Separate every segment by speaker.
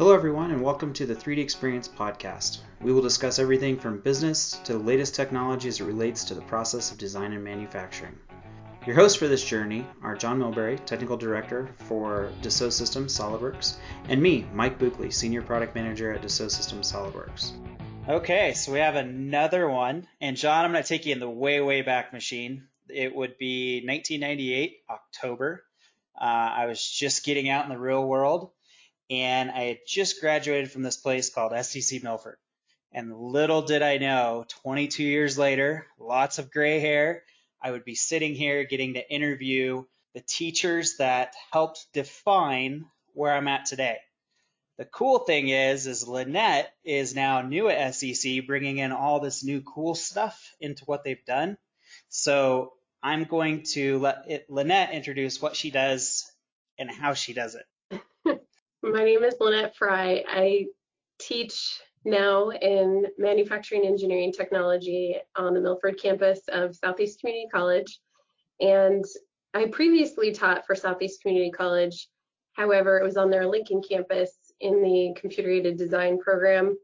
Speaker 1: Hello, everyone, and welcome to the 3D Experience podcast. We will discuss everything from business to the latest technology as it relates to the process of design and manufacturing. Your hosts for this journey are John Milbury, Technical Director for Dassault Systems SolidWorks, and me, Mike Buckley, Senior Product Manager at Dassault Systems SolidWorks. Okay, so we have another one. And John, I'm going to take you in the way, way back machine. It would be 1998, October. Uh, I was just getting out in the real world, and I had just graduated from this place called SCC Milford. And little did I know, 22 years later, lots of gray hair, I would be sitting here getting to interview the teachers that helped define where I'm at today. The cool thing is, is Lynette is now new at SCC, bringing in all this new cool stuff into what they've done. So I'm going to let it, Lynette introduce what she does and how she does it.
Speaker 2: My name is Lynette Frey. I teach now in manufacturing engineering technology on the Milford campus of Southeast Community College. And I previously taught for Southeast Community College. However, it was on their Lincoln campus in the computer aided design program,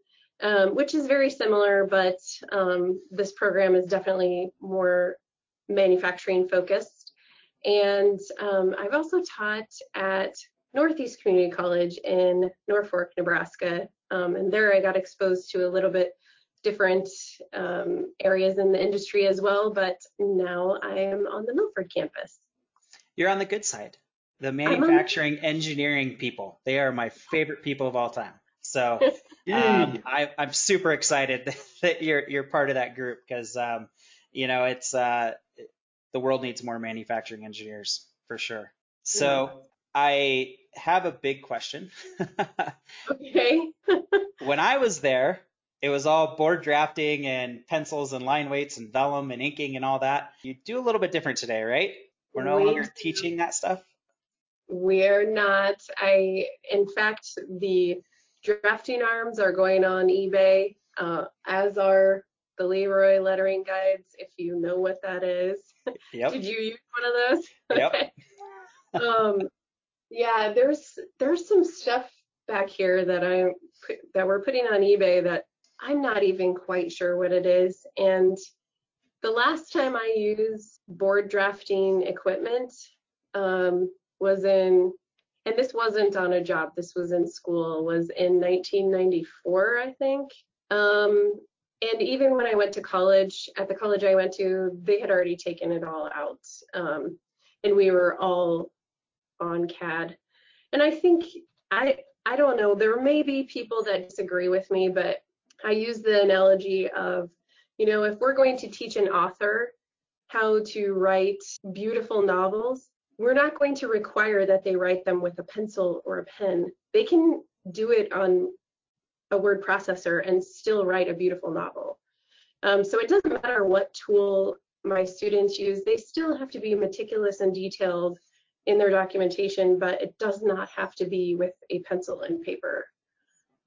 Speaker 2: um, which is very similar, but um, this program is definitely more manufacturing focused. And um, I've also taught at Northeast Community College in Norfolk, Nebraska. Um, and there I got exposed to a little bit different um, areas in the industry as well. But now I am on the Milford campus.
Speaker 1: You're on the good side. The manufacturing engineering people, they are my favorite people of all time. So um, I, am super excited that you're you're part of that group because um, you know it's uh, the world needs more manufacturing engineers for sure. So I have a big question.
Speaker 2: okay.
Speaker 1: when I was there, it was all board drafting and pencils and line weights and vellum and inking and all that. You do a little bit different today, right? We're no we, longer teaching that stuff.
Speaker 2: We're not. I, in fact, the drafting arms are going on eBay, uh, as are the Leroy lettering guides, if you know what that is.
Speaker 1: Yep.
Speaker 2: Did you use one of those?
Speaker 1: Yep.
Speaker 2: Um, yeah, there's there's some stuff back here that I that we're putting on eBay that I'm not even quite sure what it is. And the last time I used board drafting equipment um, was in, and this wasn't on a job. This was in school. Was in 1994, I think. Um, and even when I went to college, at the college I went to, they had already taken it all out. Um, and we were all on CAD. And I think I I don't know, there may be people that disagree with me, but I use the analogy of, you know, if we're going to teach an author how to write beautiful novels, we're not going to require that they write them with a pencil or a pen. They can do it on a word processor and still write a beautiful novel. Um, so it doesn't matter what tool my students use, they still have to be meticulous and detailed in their documentation, but it does not have to be with a pencil and paper.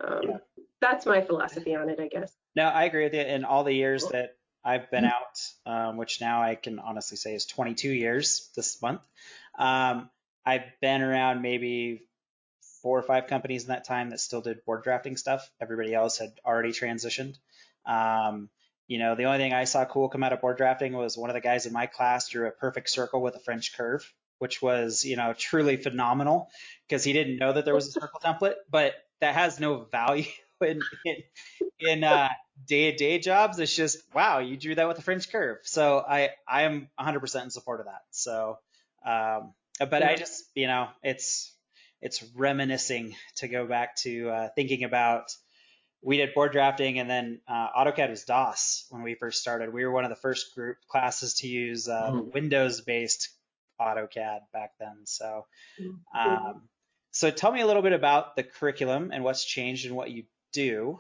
Speaker 2: Um, yeah. That's my philosophy on it, I guess.
Speaker 1: No, I agree with you. In all the years that I've been out, um, which now I can honestly say is 22 years this month, um, I've been around maybe four or five companies in that time that still did board drafting stuff. Everybody else had already transitioned. Um, you know, the only thing I saw cool come out of board drafting was one of the guys in my class drew a perfect circle with a French curve which was, you know, truly phenomenal because he didn't know that there was a circle template, but that has no value in in, in uh, day-to-day jobs. It's just wow, you drew that with a French curve. So I I am 100% in support of that. So, um, but I just you know it's it's reminiscing to go back to uh, thinking about we did board drafting and then uh, AutoCAD was DOS when we first started. We were one of the first group classes to use uh, mm. Windows based AutoCAD back then. So, mm-hmm. um, so tell me a little bit about the curriculum and what's changed and what you do,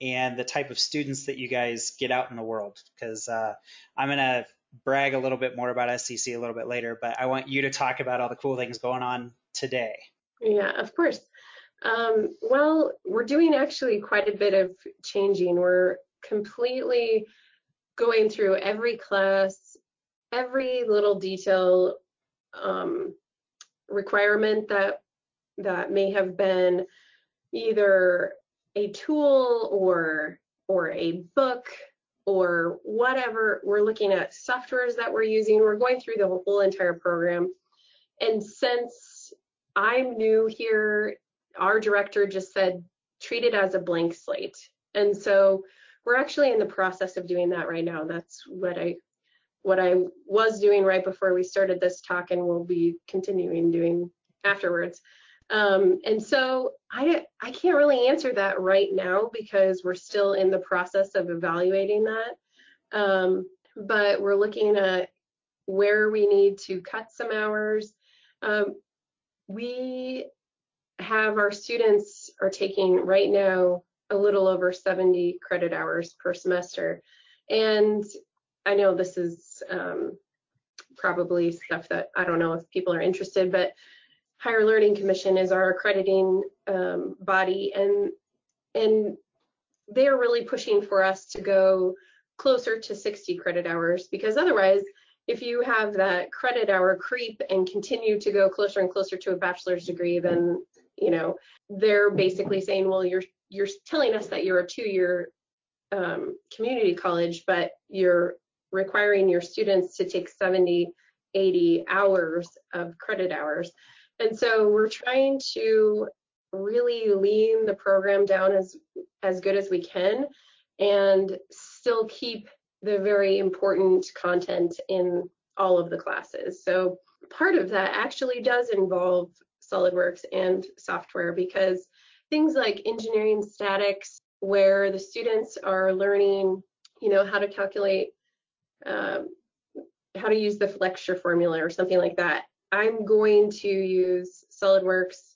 Speaker 1: and the type of students that you guys get out in the world. Because uh, I'm gonna brag a little bit more about SCC a little bit later, but I want you to talk about all the cool things going on today.
Speaker 2: Yeah, of course. Um, well, we're doing actually quite a bit of changing. We're completely going through every class, every little detail um, requirement that that may have been either a tool or or a book or whatever. We're looking at softwares that we're using. We're going through the whole entire program. And since I'm new here, our director just said treat it as a blank slate. And so we're actually in the process of doing that right now. That's what I what I was doing right before we started this talk and will be continuing doing afterwards. Um, and so I, I can't really answer that right now because we're still in the process of evaluating that. Um, but we're looking at where we need to cut some hours. Um, we have our students are taking right now a little over 70 credit hours per semester. And I know this is um, probably stuff that I don't know if people are interested, but Higher Learning Commission is our accrediting um, body, and and they are really pushing for us to go closer to 60 credit hours because otherwise, if you have that credit hour creep and continue to go closer and closer to a bachelor's degree, then you know they're basically saying, well, you're you're telling us that you're a two-year um, community college, but you're requiring your students to take 70, 80 hours of credit hours. And so we're trying to really lean the program down as as good as we can and still keep the very important content in all of the classes. So part of that actually does involve SolidWorks and software because things like engineering statics where the students are learning, you know, how to calculate um, how to use the flexure formula or something like that I'm going to use SolidWorks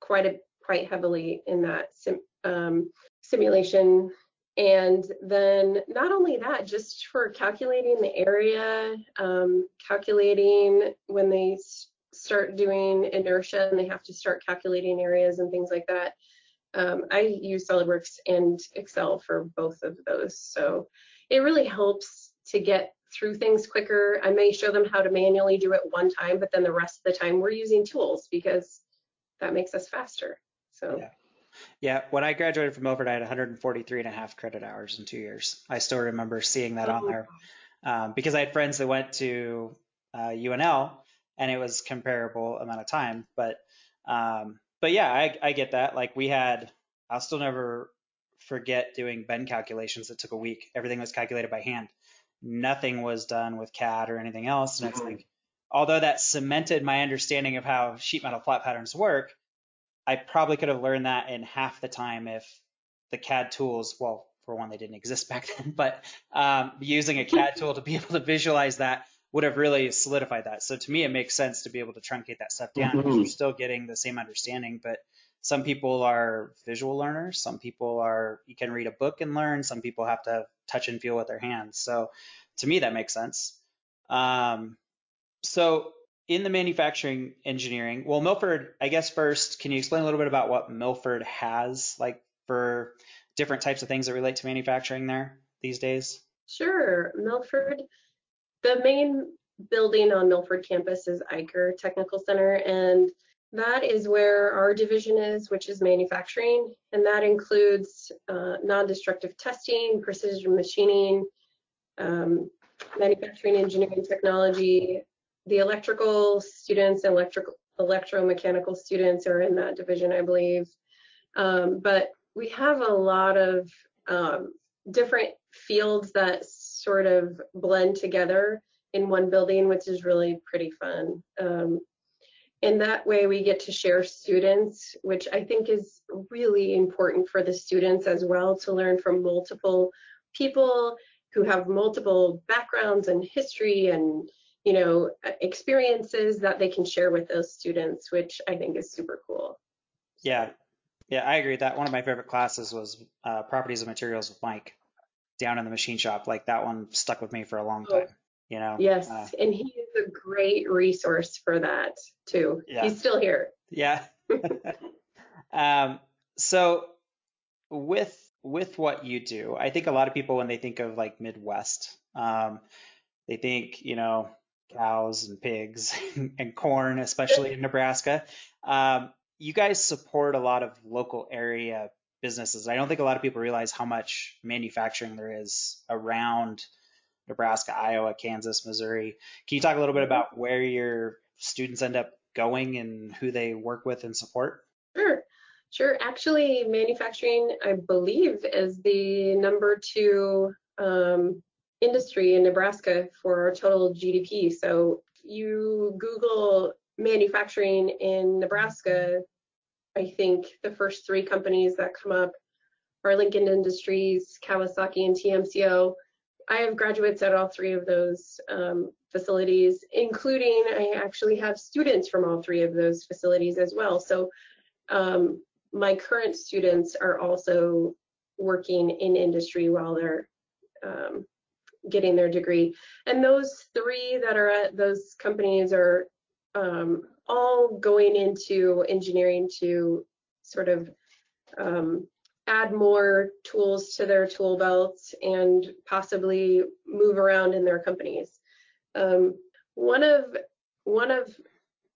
Speaker 2: quite a quite heavily in that sim, um, simulation. And then not only that, just for calculating the area, um, calculating when they start doing inertia and they have to start calculating areas and things like that. Um, I use SolidWorks and Excel for both of those. So it really helps to get through things quicker. I may show them how to manually do it one time, but then the rest of the time we're using tools because that makes us faster. So.
Speaker 1: Yeah. Yeah, when I graduated from Milford, I had 143 and a half credit hours in two years. I still remember seeing that oh. on there um, because I had friends that went to uh, UNL and it was comparable amount of time. But um, but yeah, I, I get that. Like we had, I'll still never forget doing Bend calculations that took a week. Everything was calculated by hand nothing was done with CAD or anything else. And it's mm-hmm. like, although that cemented my understanding of how sheet metal flat patterns work, I probably could have learned that in half the time if the CAD tools, well, for one, they didn't exist back then, but um, using a CAD tool to be able to visualize that would have really solidified that. So to me, it makes sense to be able to truncate that stuff down because mm-hmm. you're still getting the same understanding, but some people are visual learners. Some people are, you can read a book and learn. Some people have to touch and feel with their hands. So to me, that makes sense. Um, so in the manufacturing engineering, well, Milford, I guess first, can you explain a little bit about what Milford has like for different types of things that relate to manufacturing there these days?
Speaker 2: Sure. Milford, the main building on Milford campus is Eicher Technical Center, and that is where our division is, which is manufacturing, and that includes uh, non-destructive testing, precision machining, um, manufacturing engineering technology. The electrical students electrical electromechanical students are in that division, I believe. Um, but we have a lot of um, different fields that sort of blend together in one building, which is really pretty fun. Um, and that way we get to share students, which I think is really important for the students as well to learn from multiple people who have multiple backgrounds and history and you know experiences that they can share with those students, which I think is super cool.
Speaker 1: Yeah, yeah, I agree. That one of my favorite classes was uh, properties of materials with Mike down in the machine shop. Like that one stuck with me for a long oh, time. You know.
Speaker 2: Yes, uh, and he great resource for that too. Yeah. He's still here.
Speaker 1: Yeah. um, so with with what you do, I think a lot of people when they think of like Midwest, um, they think you know cows and pigs and corn, especially in Nebraska. Um, you guys support a lot of local area businesses. I don't think a lot of people realize how much manufacturing there is around Nebraska, Iowa, Kansas, Missouri. Can you talk a little bit about where your students end up going and who they work with and support?
Speaker 2: Sure. Sure. Actually, manufacturing, I believe, is the number two um, industry in Nebraska for our total GDP. So you Google manufacturing in Nebraska, I think the first three companies that come up are Lincoln Industries, Kawasaki, and TMCO. I have graduates at all three of those um, facilities, including I actually have students from all three of those facilities as well. So um, my current students are also working in industry while they're um, getting their degree. And those three that are at those companies are um, all going into engineering to sort of um, add more tools to their tool belts and possibly move around in their companies. Um, one of one of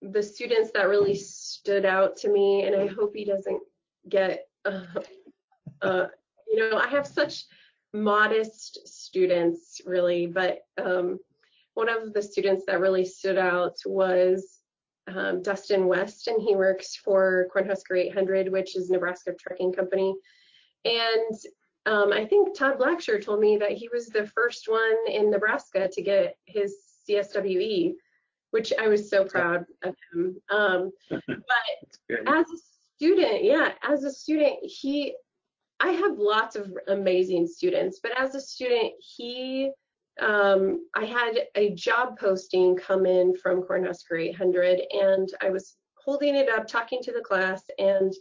Speaker 2: the students that really stood out to me, and I hope he doesn't get, uh, uh, you know, I have such modest students really, but um, one of the students that really stood out was um, Dustin West, and he works for Cornhusker 800, which is Nebraska Trucking Company. And um, I think Todd Blacksher told me that he was the first one in Nebraska to get his CSWE, which I was so proud of him. Um, but as a student, yeah, as a student, he, I have lots of amazing students, but as a student, he, um, I had a job posting come in from Cornhusker 800, and I was holding it up, talking to the class, and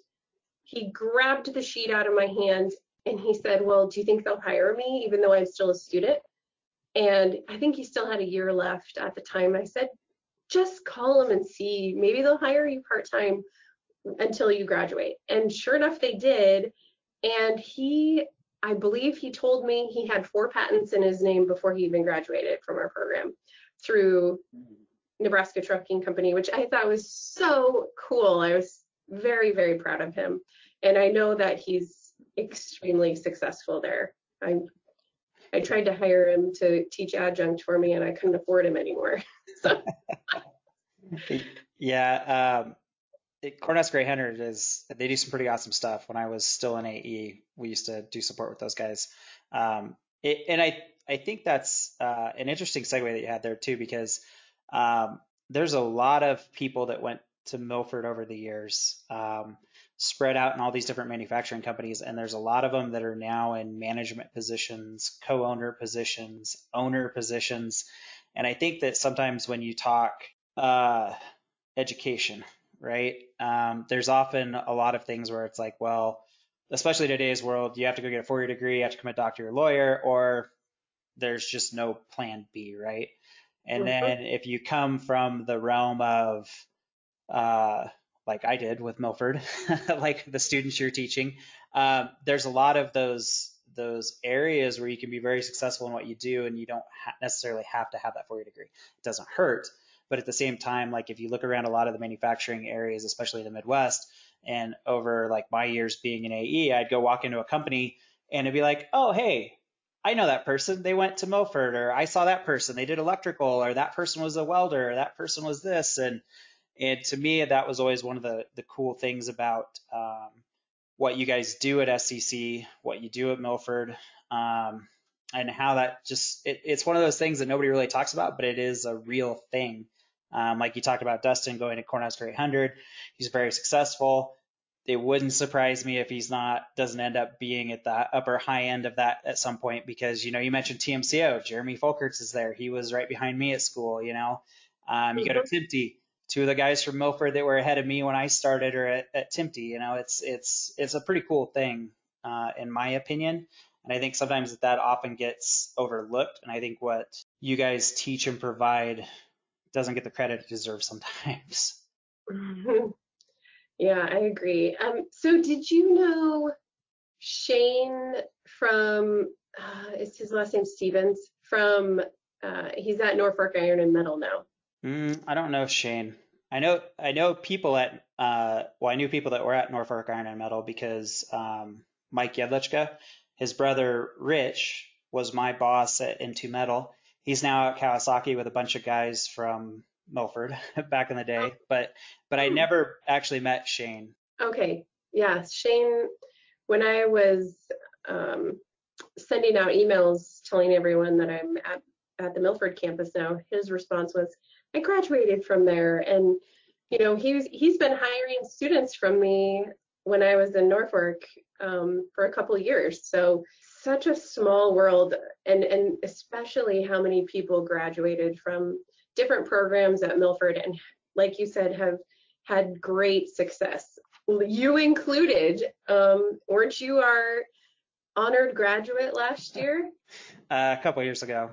Speaker 2: he grabbed the sheet out of my hand and he said, Well, do you think they'll hire me even though I'm still a student? And I think he still had a year left at the time. I said, Just call them and see. Maybe they'll hire you part time until you graduate. And sure enough, they did. And he, I believe he told me he had four patents in his name before he even graduated from our program through mm-hmm. Nebraska Trucking Company, which I thought was so cool. I was very, very proud of him. And I know that he's extremely successful there. I I tried to hire him to teach adjunct for me and I couldn't afford him anymore. so
Speaker 1: yeah, um Cornhusker 800 is they do some pretty awesome stuff. When I was still in AE, we used to do support with those guys. Um, it, and I I think that's uh, an interesting segue that you had there too, because um, there's a lot of people that went to Milford over the years, um, spread out in all these different manufacturing companies, and there's a lot of them that are now in management positions, co-owner positions, owner positions, and I think that sometimes when you talk uh, education, right, um, there's often a lot of things where it's like, well, especially today's world, you have to go get a four-year degree, you have to become a doctor or lawyer, or there's just no plan B, right? And then if you come from the realm of uh, like I did with Milford, like the students you're teaching, um, there's a lot of those those areas where you can be very successful in what you do, and you don't ha- necessarily have to have that four-year degree. It doesn't hurt, but at the same time, like if you look around a lot of the manufacturing areas, especially the Midwest, and over like my years being an AE, I'd go walk into a company and it'd be like, oh hey, I know that person. They went to Milford, or I saw that person. They did electrical, or that person was a welder, or that person was this, and and to me, that was always one of the, the cool things about um, what you guys do at SCC, what you do at Milford, um, and how that just, it, it's one of those things that nobody really talks about, but it is a real thing. Um, like you talked about Dustin going to Cornhusker 800, he's very successful. It wouldn't surprise me if he's not, doesn't end up being at the upper high end of that at some point because, you know, you mentioned TMCO, Jeremy Folkerts is there. He was right behind me at school, you know. Um, you go to mm-hmm. Two of the guys from Milford that were ahead of me when I started or at, at Timpte. You know, it's it's it's a pretty cool thing uh, in my opinion. And I think sometimes that, that often gets overlooked. And I think what you guys teach and provide doesn't get the credit it deserves sometimes.
Speaker 2: Yeah, I agree. Um, so did you know Shane from, uh, is his last name Stevens? From, uh, he's at Norfolk Iron and Metal now.
Speaker 1: Mm, I don't know Shane. I know I know people at uh, well, I knew people that were at Norfolk Iron and Metal because um, Mike Yedlichka, his brother Rich, was my boss at Into Metal. He's now at Kawasaki with a bunch of guys from Milford back in the day, but but I hmm. never actually met Shane.
Speaker 2: Okay, yeah, Shane. When I was um, sending out emails telling everyone that I'm at at the Milford campus now, his response was, "I graduated from there," and you know he's he's been hiring students from me when I was in Norfolk um, for a couple years. So such a small world, and and especially how many people graduated from different programs at Milford, and like you said, have had great success. You included, um, weren't you our honored graduate last year?
Speaker 1: Uh, a couple years ago.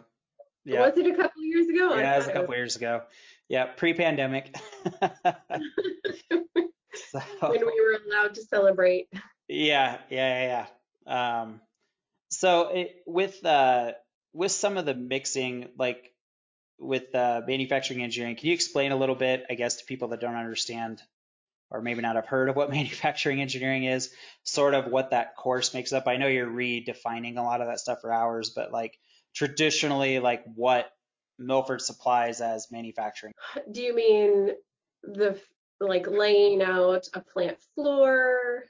Speaker 2: Yeah. Was it a couple years ago?
Speaker 1: Yeah, it was a couple years ago. Yeah, pre-pandemic.
Speaker 2: so, when we were allowed to celebrate.
Speaker 1: Yeah, yeah, yeah. yeah. Um, so it, with uh, with some of the mixing, like with uh, manufacturing engineering, can you explain a little bit, I guess, to people that don't understand or maybe not have heard of what manufacturing engineering is, sort of what that course makes up? I know you're redefining a lot of that stuff for hours, but like traditionally, like what Milford supplies as manufacturing.
Speaker 2: Do you mean the like laying out a plant floor?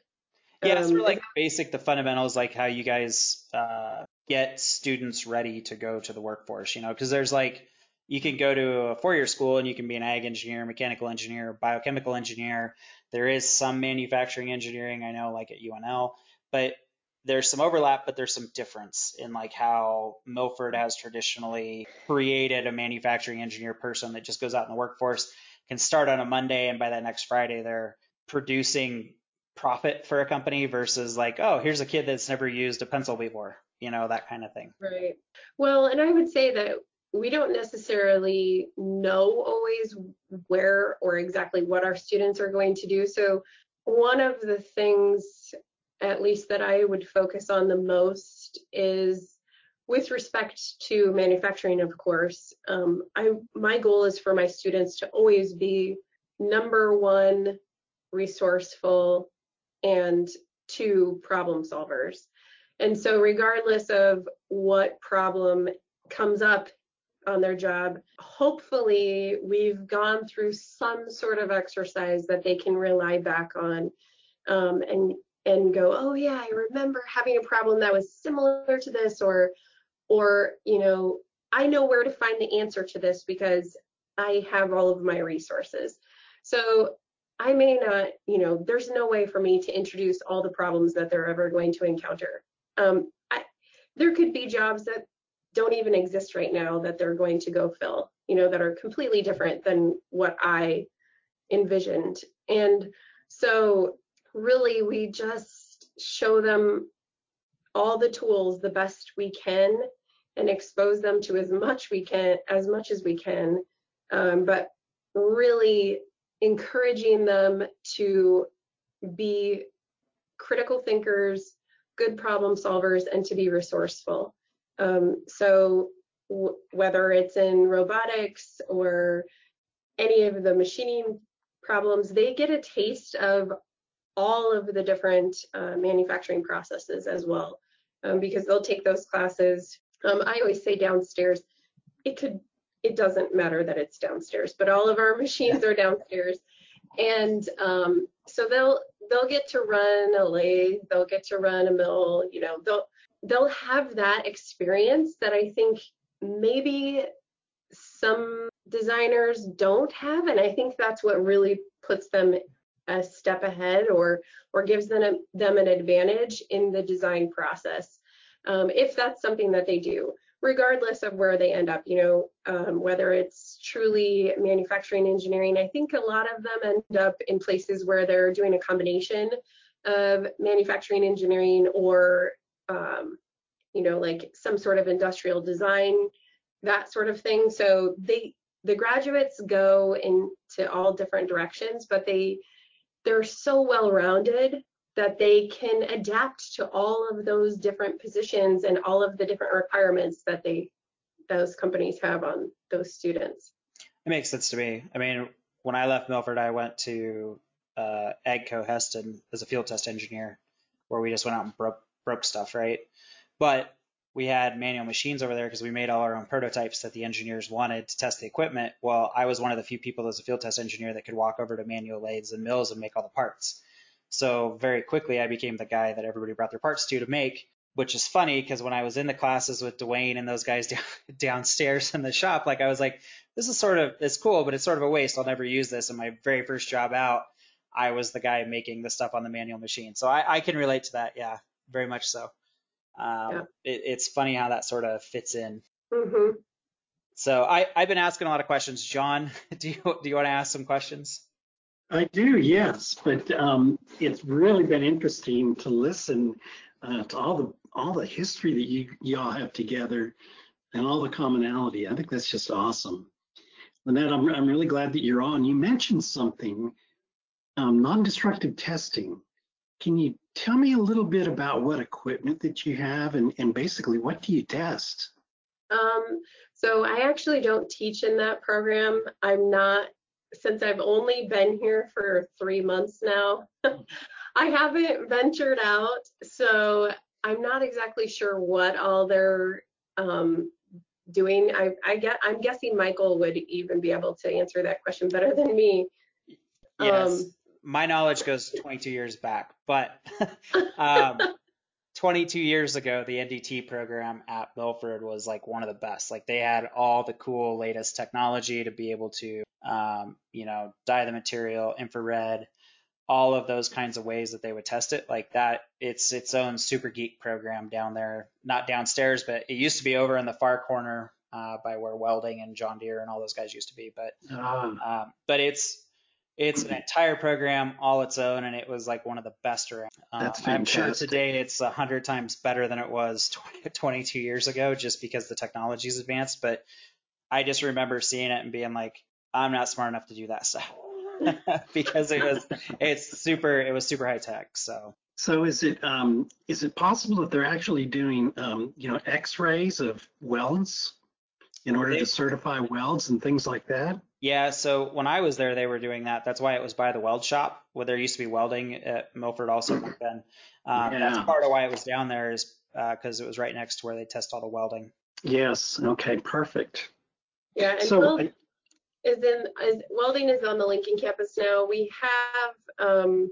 Speaker 1: Yeah, um, sort of like basic, the fundamentals, like how you guys uh, get students ready to go to the workforce, you know, because there's like, you can go to a four-year school and you can be an ag engineer, mechanical engineer, biochemical engineer. There is some manufacturing engineering, I know, like at UNL, but there's some overlap, but there's some difference in like how Milford has traditionally created a manufacturing engineer person that just goes out in the workforce, can start on a Monday, and by that next Friday they're producing profit for a company versus like, oh, here's a kid that's never used a pencil before, you know, that kind of thing.
Speaker 2: Right. Well, and I would say that we don't necessarily know always where or exactly what our students are going to do. So one of the things at least that I would focus on the most is with respect to manufacturing, of course, um, I my goal is for my students to always be number one, resourceful, and two, problem solvers. And so, regardless of what problem comes up on their job, hopefully we've gone through some sort of exercise that they can rely back on um, and and go, oh yeah, I remember having a problem that was similar to this, or or you know, I know where to find the answer to this because I have all of my resources. So I may not, you know, there's no way for me to introduce all the problems that they're ever going to encounter. Um, I, there could be jobs that don't even exist right now that they're going to go fill, you know, that are completely different than what I envisioned. And so really we just show them all the tools the best we can and expose them to as much we can as much as we can um, but really encouraging them to be critical thinkers good problem solvers and to be resourceful. Um, so w- whether it's in robotics or any of the machining problems they get a taste of all of the different uh, manufacturing processes as well, um, because they'll take those classes. Um, I always say downstairs. It could, it doesn't matter that it's downstairs, but all of our machines are downstairs, and um, so they'll they'll get to run a lathe, they'll get to run a mill. You know, they'll they'll have that experience that I think maybe some designers don't have, and I think that's what really puts them a step ahead or or gives them a, them an advantage in the design process um, if that's something that they do regardless of where they end up you know um, whether it's truly manufacturing engineering i think a lot of them end up in places where they're doing a combination of manufacturing engineering or um, you know like some sort of industrial design that sort of thing. So they the graduates go into all different directions but they they're so well rounded that they can adapt to all of those different positions and all of the different requirements that they those companies have on those students.
Speaker 1: It makes sense to me. I mean, when I left Milford, I went to uh, AGCO Hesston as a field test engineer, where we just went out and broke broke stuff, right? But we had manual machines over there because we made all our own prototypes that the engineers wanted to test the equipment. Well, I was one of the few people as a field test engineer that could walk over to manual lathes and mills and make all the parts. So very quickly, I became the guy that everybody brought their parts to to make, which is funny because when I was in the classes with Dwayne and those guys down, downstairs in the shop, like I was like, this is sort of, it's cool, but it's sort of a waste. I'll never use this. And my very first job out, I was the guy making the stuff on the manual machine. So I, I can relate to that. Yeah, very much so. Um, yeah. it, it's funny how that sort of fits in.
Speaker 2: Mm-hmm.
Speaker 1: So I, I've been asking a lot of questions. John, do you do you want to ask some questions?
Speaker 3: I do, yes, but um, it's really been interesting to listen uh, to all the all the history that you y'all have together and all the commonality. I think that's just awesome. Lynette, I'm I'm really glad that you're on. You mentioned something, um, non-destructive testing. Can you tell me a little bit about what equipment that you have and, and basically what do you test?
Speaker 2: Um, so I actually don't teach in that program. I'm not, since I've only been here for three months now, I haven't ventured out. So I'm not exactly sure what all they're um, doing. I, I get, I'm guessing Michael would even be able to answer that question better than me.
Speaker 1: Yes. Um, my knowledge goes 22 years back, but um, 22 years ago, the NDT program at Milford was like one of the best. Like they had all the cool latest technology to be able to, um, you know, dye the material, infrared, all of those kinds of ways that they would test it. Like that, it's its own super geek program down there, not downstairs, but it used to be over in the far corner uh, by where welding and John Deere and all those guys used to be. But, ah. um, but it's it's an entire program all its own, and it was like one of the best around.
Speaker 3: Um, That's fantastic. I'm sure
Speaker 1: today it's a hundred times better than it was 20, 22 years ago, just because the technology's advanced. But I just remember seeing it and being like, I'm not smart enough to do that stuff because it was it's super it was super high tech. So.
Speaker 3: So is it um, is it possible that they're actually doing um, you know X-rays of welds in order they, to certify welds and things like that?
Speaker 1: Yeah, so when I was there, they were doing that. That's why it was by the weld shop, where there used to be welding at Milford also back then. Um, yeah. That's part of why it was down there is because uh, it was right next to where they test all the welding.
Speaker 3: Yes. Okay. Perfect.
Speaker 2: Yeah. And so I, is in is, welding is on the Lincoln campus now. We have um,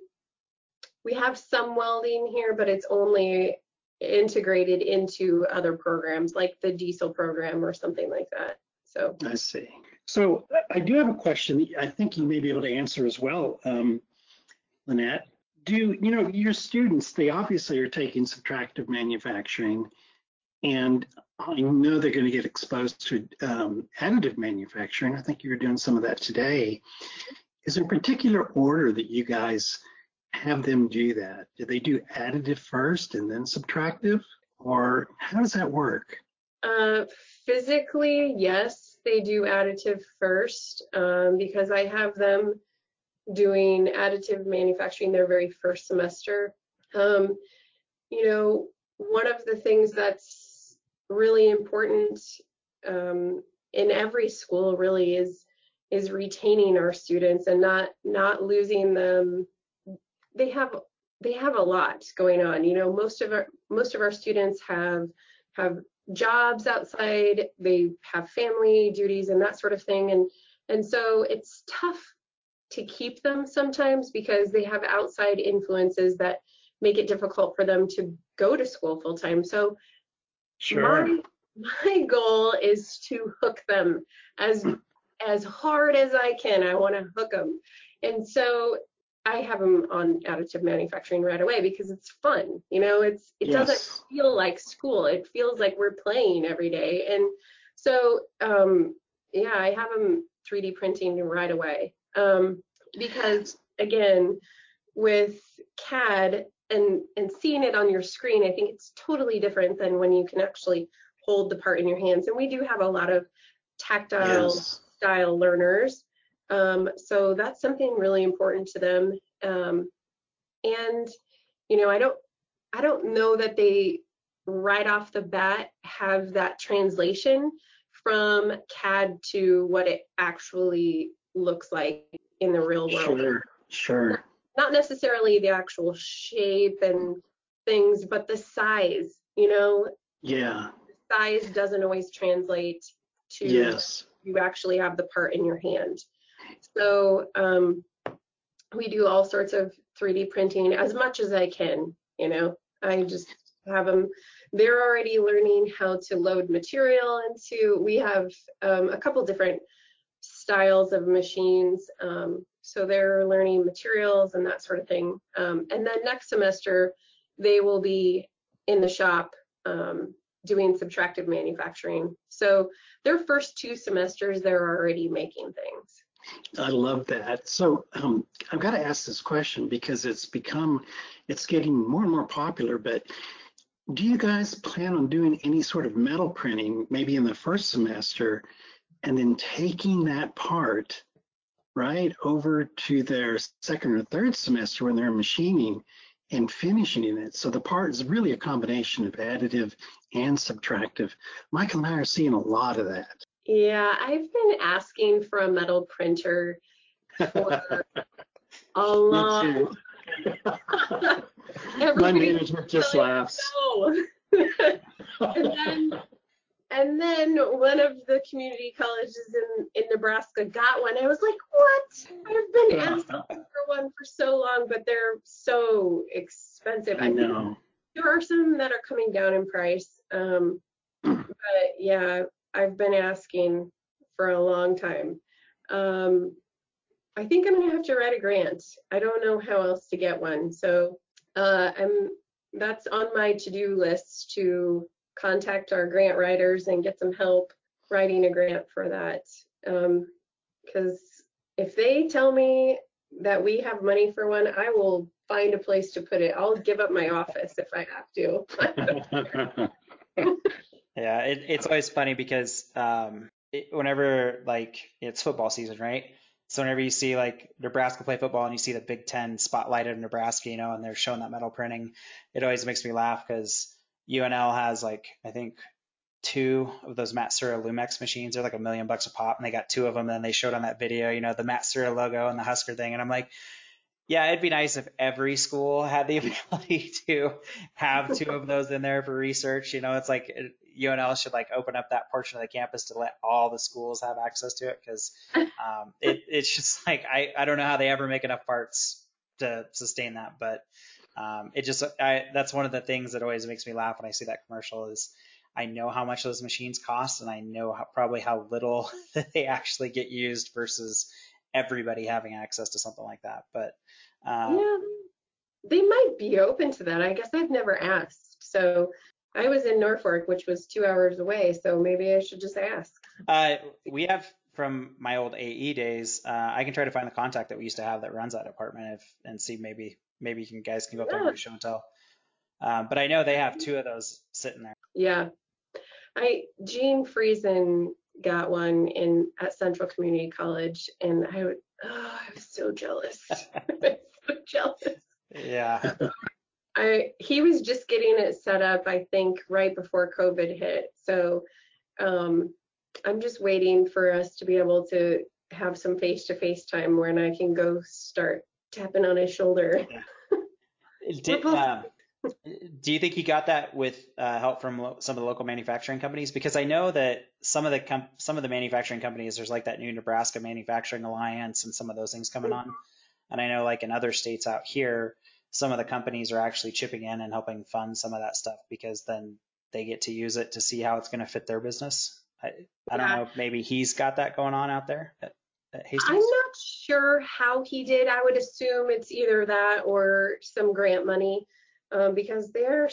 Speaker 2: we have some welding here, but it's only integrated into other programs like the diesel program or something like that. So
Speaker 3: I see. So I do have a question I think you may be able to answer as well, um, Lynette. Do you know your students? They obviously are taking subtractive manufacturing, and I know they're going to get exposed to um, additive manufacturing. I think you were doing some of that today. Is there a particular order that you guys have them do that? Do they do additive first and then subtractive, or how does that work?
Speaker 2: Uh, physically, yes they do additive first um, because I have them doing additive manufacturing their very first semester. Um, you know, one of the things that's really important um, in every school really is is retaining our students and not not losing them. They have they have a lot going on. You know, most of our most of our students have have jobs outside, they have family duties and that sort of thing. And, and so it's tough to keep them sometimes because they have outside influences that make it difficult for them to go to school full time. So sure. my, my goal is to hook them as hmm. as hard as I can. I want to hook them. And so I have them on additive manufacturing right away because it's fun. You know, it's it yes. doesn't feel like school. It feels like we're playing every day. And so um, yeah, I have them 3D printing right away um, because again, with CAD and and seeing it on your screen, I think it's totally different than when you can actually hold the part in your hands. And we do have a lot of tactile yes. style learners um, so that's something really important to them. Um, and you know, I don't, I don't know that they right off the bat have that translation from CAD to what it actually looks like in the real world.
Speaker 3: Sure, sure.
Speaker 2: Not necessarily the actual shape and things, but the size, you know,
Speaker 3: Yeah,
Speaker 2: size doesn't always translate to
Speaker 3: yes.
Speaker 2: you actually have the part in your hand. So um, we do all sorts of 3D printing as much as I can. You know, I just have them. They're already learning how to load material into. We have um, a couple different styles of machines. Um, so they're learning materials and that sort of thing. Um, and then next semester, they will be in the shop um, doing subtractive manufacturing. So their first two semesters, they're already making things.
Speaker 3: I love that. So um, I've got to ask this question because it's become, it's getting more and more popular. But do you guys plan on doing any sort of metal printing, maybe in the first semester, and then taking that part right over to their second or third semester when they're machining and finishing it? So the part is really a combination of additive and subtractive. Michael and I are seeing a lot of that.
Speaker 2: Yeah, I've been asking for a metal printer for a long.
Speaker 3: My management just laughs.
Speaker 2: no. and then and then one of the community colleges in, in Nebraska got one. I was like, what? I've been asking for one for so long, but they're so expensive.
Speaker 3: I
Speaker 2: think
Speaker 3: know.
Speaker 2: there are some that are coming down in price. Um, but yeah, I've been asking for a long time. Um, I think I'm gonna have to write a grant. I don't know how else to get one, so uh, I'm that's on my to-do list to contact our grant writers and get some help writing a grant for that. Because if they tell me that we have money for one, I will find a place to put it. I'll give up my office if I have to.
Speaker 1: Yeah, it, it's always funny because um, it, whenever like it's football season, right? So whenever you see like Nebraska play football and you see the Big Ten spotlighted in Nebraska, you know, and they're showing that metal printing, it always makes me laugh because UNL has like I think two of those Matsuura Lumex machines. They're like a million bucks a pop, and they got two of them. And they showed on that video, you know, the Matsuura logo and the Husker thing, and I'm like, yeah, it'd be nice if every school had the ability to have two of those in there for research. You know, it's like UNL should like open up that portion of the campus to let all the schools have access to it because um, it, it's just like I, I don't know how they ever make enough parts to sustain that, but um, it just I, that's one of the things that always makes me laugh when I see that commercial is I know how much those machines cost and I know how, probably how little they actually get used versus everybody having access to something like that. But um,
Speaker 2: yeah, they might be open to that. I guess I've never asked. So I was in Norfolk, which was two hours away, so maybe I should just ask.
Speaker 1: Uh, we have from my old AE days. Uh, I can try to find the contact that we used to have that runs that department if, and see maybe maybe you can guys can go up there and do show and tell. Um, but I know they have two of those sitting there.
Speaker 2: Yeah, I Gene Friesen got one in at Central Community College, and I would, oh, I was so jealous. I was so jealous.
Speaker 1: Yeah.
Speaker 2: I he was just getting it set up, I think, right before COVID hit. So um, I'm just waiting for us to be able to have some face-to-face time when I can go start tapping on his shoulder.
Speaker 1: Did, um, do you think he got that with uh, help from lo- some of the local manufacturing companies? Because I know that some of the com- some of the manufacturing companies, there's like that new Nebraska Manufacturing Alliance and some of those things coming on. And I know like in other states out here, some of the companies are actually chipping in and helping fund some of that stuff because then they get to use it to see how it's going to fit their business. I, I don't know if maybe he's got that going on out there at, at Hastings.
Speaker 2: I'm not sure how he did. I would assume it's either that or some grant money um, because they're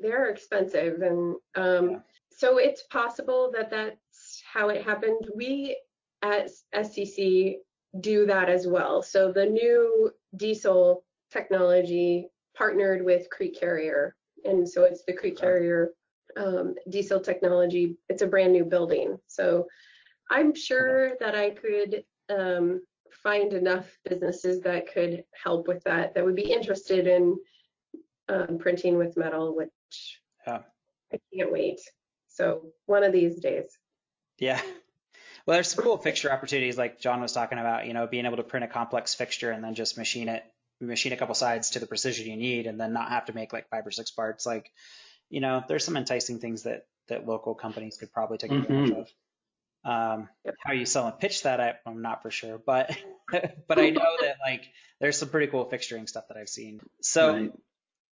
Speaker 2: they're expensive, and um,
Speaker 1: Yeah.
Speaker 2: so it's possible that that's how it happened. We at SCC do that as well. So the new diesel technology partnered with Crete Carrier, and so it's the Crete Carrier um, diesel technology. It's a brand new building, so I'm sure that I could um, find enough businesses that could help with that, that would be interested in um, printing with metal, which
Speaker 1: Yeah.
Speaker 2: I can't wait. So one of these days.
Speaker 1: Yeah. Well, there's some cool fixture opportunities like John was talking about, you know, being able to print a complex fixture and then just machine it, machine a couple sides to the precision you need and then not have to make like five or six parts. Like, you know, there's some enticing things that, that local companies could probably take advantage
Speaker 3: Mhm.
Speaker 1: of. Um, how you sell and pitch that, I, I'm not for sure, but, but I know that like there's some pretty cool fixturing stuff that I've seen. So
Speaker 3: Right.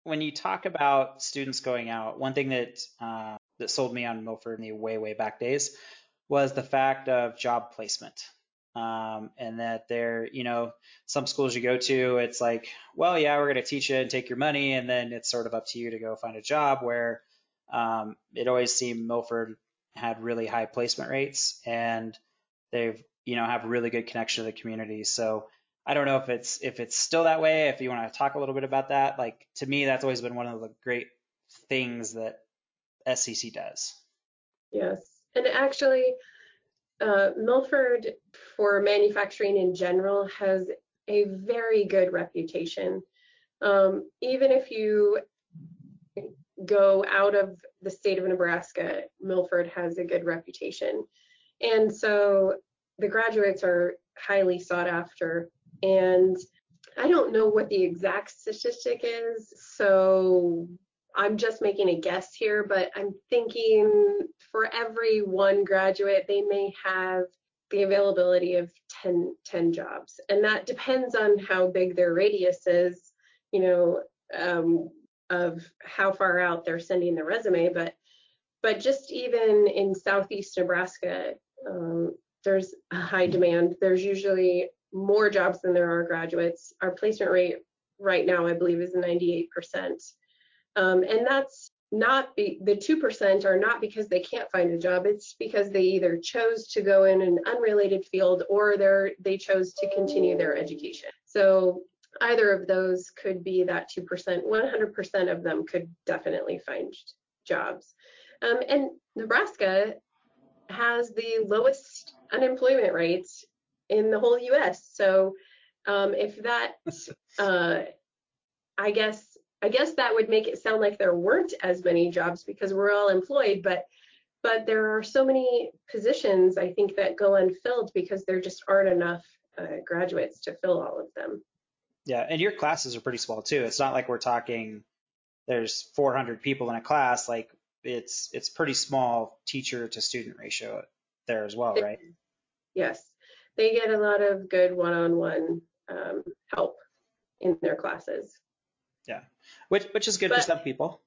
Speaker 1: when you talk about students going out, one thing that uh, that sold me on Milford in the way way back days was the fact of job placement, um, and that there, you know, some schools you go to, it's like, well, yeah, we're going to teach you and take your money, and then it's sort of up to you to go find a job. Where um, it always seemed Milford had really high placement rates, and they've you know have really good connection to the community. So I don't know if it's if it's still that way. If you want to talk a little bit about that, like to me, that's always been one of the great things that SCC does.
Speaker 2: Yes. And actually, uh, Milford for manufacturing in general has a very good reputation. Um, even if you go out of the state of Nebraska, Milford has a good reputation. And so the graduates are highly sought after. And I don't know what the exact statistic is, so I'm just making a guess here, but I'm thinking for every one graduate, they may have the availability of 10, 10 jobs. And that depends on how big their radius is, you know, um, of how far out they're sending the resume. But but just even in southeast Nebraska, um, there's a high demand. There's usually more jobs than there are graduates. Our placement rate right now, I believe, is 98%. Um, and that's not be, the 2% are not because they can't find a job. It's because they either chose to go in an unrelated field or they're, they chose to continue their education. So either of those could be that 2%. 100% of them could definitely find jobs. Um, and Nebraska has the lowest unemployment rates in the whole U.S. So um, if that, uh, I guess, I guess that would make it sound like there weren't as many jobs because we're all employed, but but there are so many positions I think that go unfilled because there just aren't enough uh, graduates to fill all of them.
Speaker 1: Yeah, and your classes are pretty small too. It's not like we're talking there's 400 people in a class. Like it's it's pretty small teacher to student ratio there as well, right?
Speaker 2: Yes, they get a lot of good one-on-one um, help in their classes.
Speaker 1: Yeah, which which is good for some people,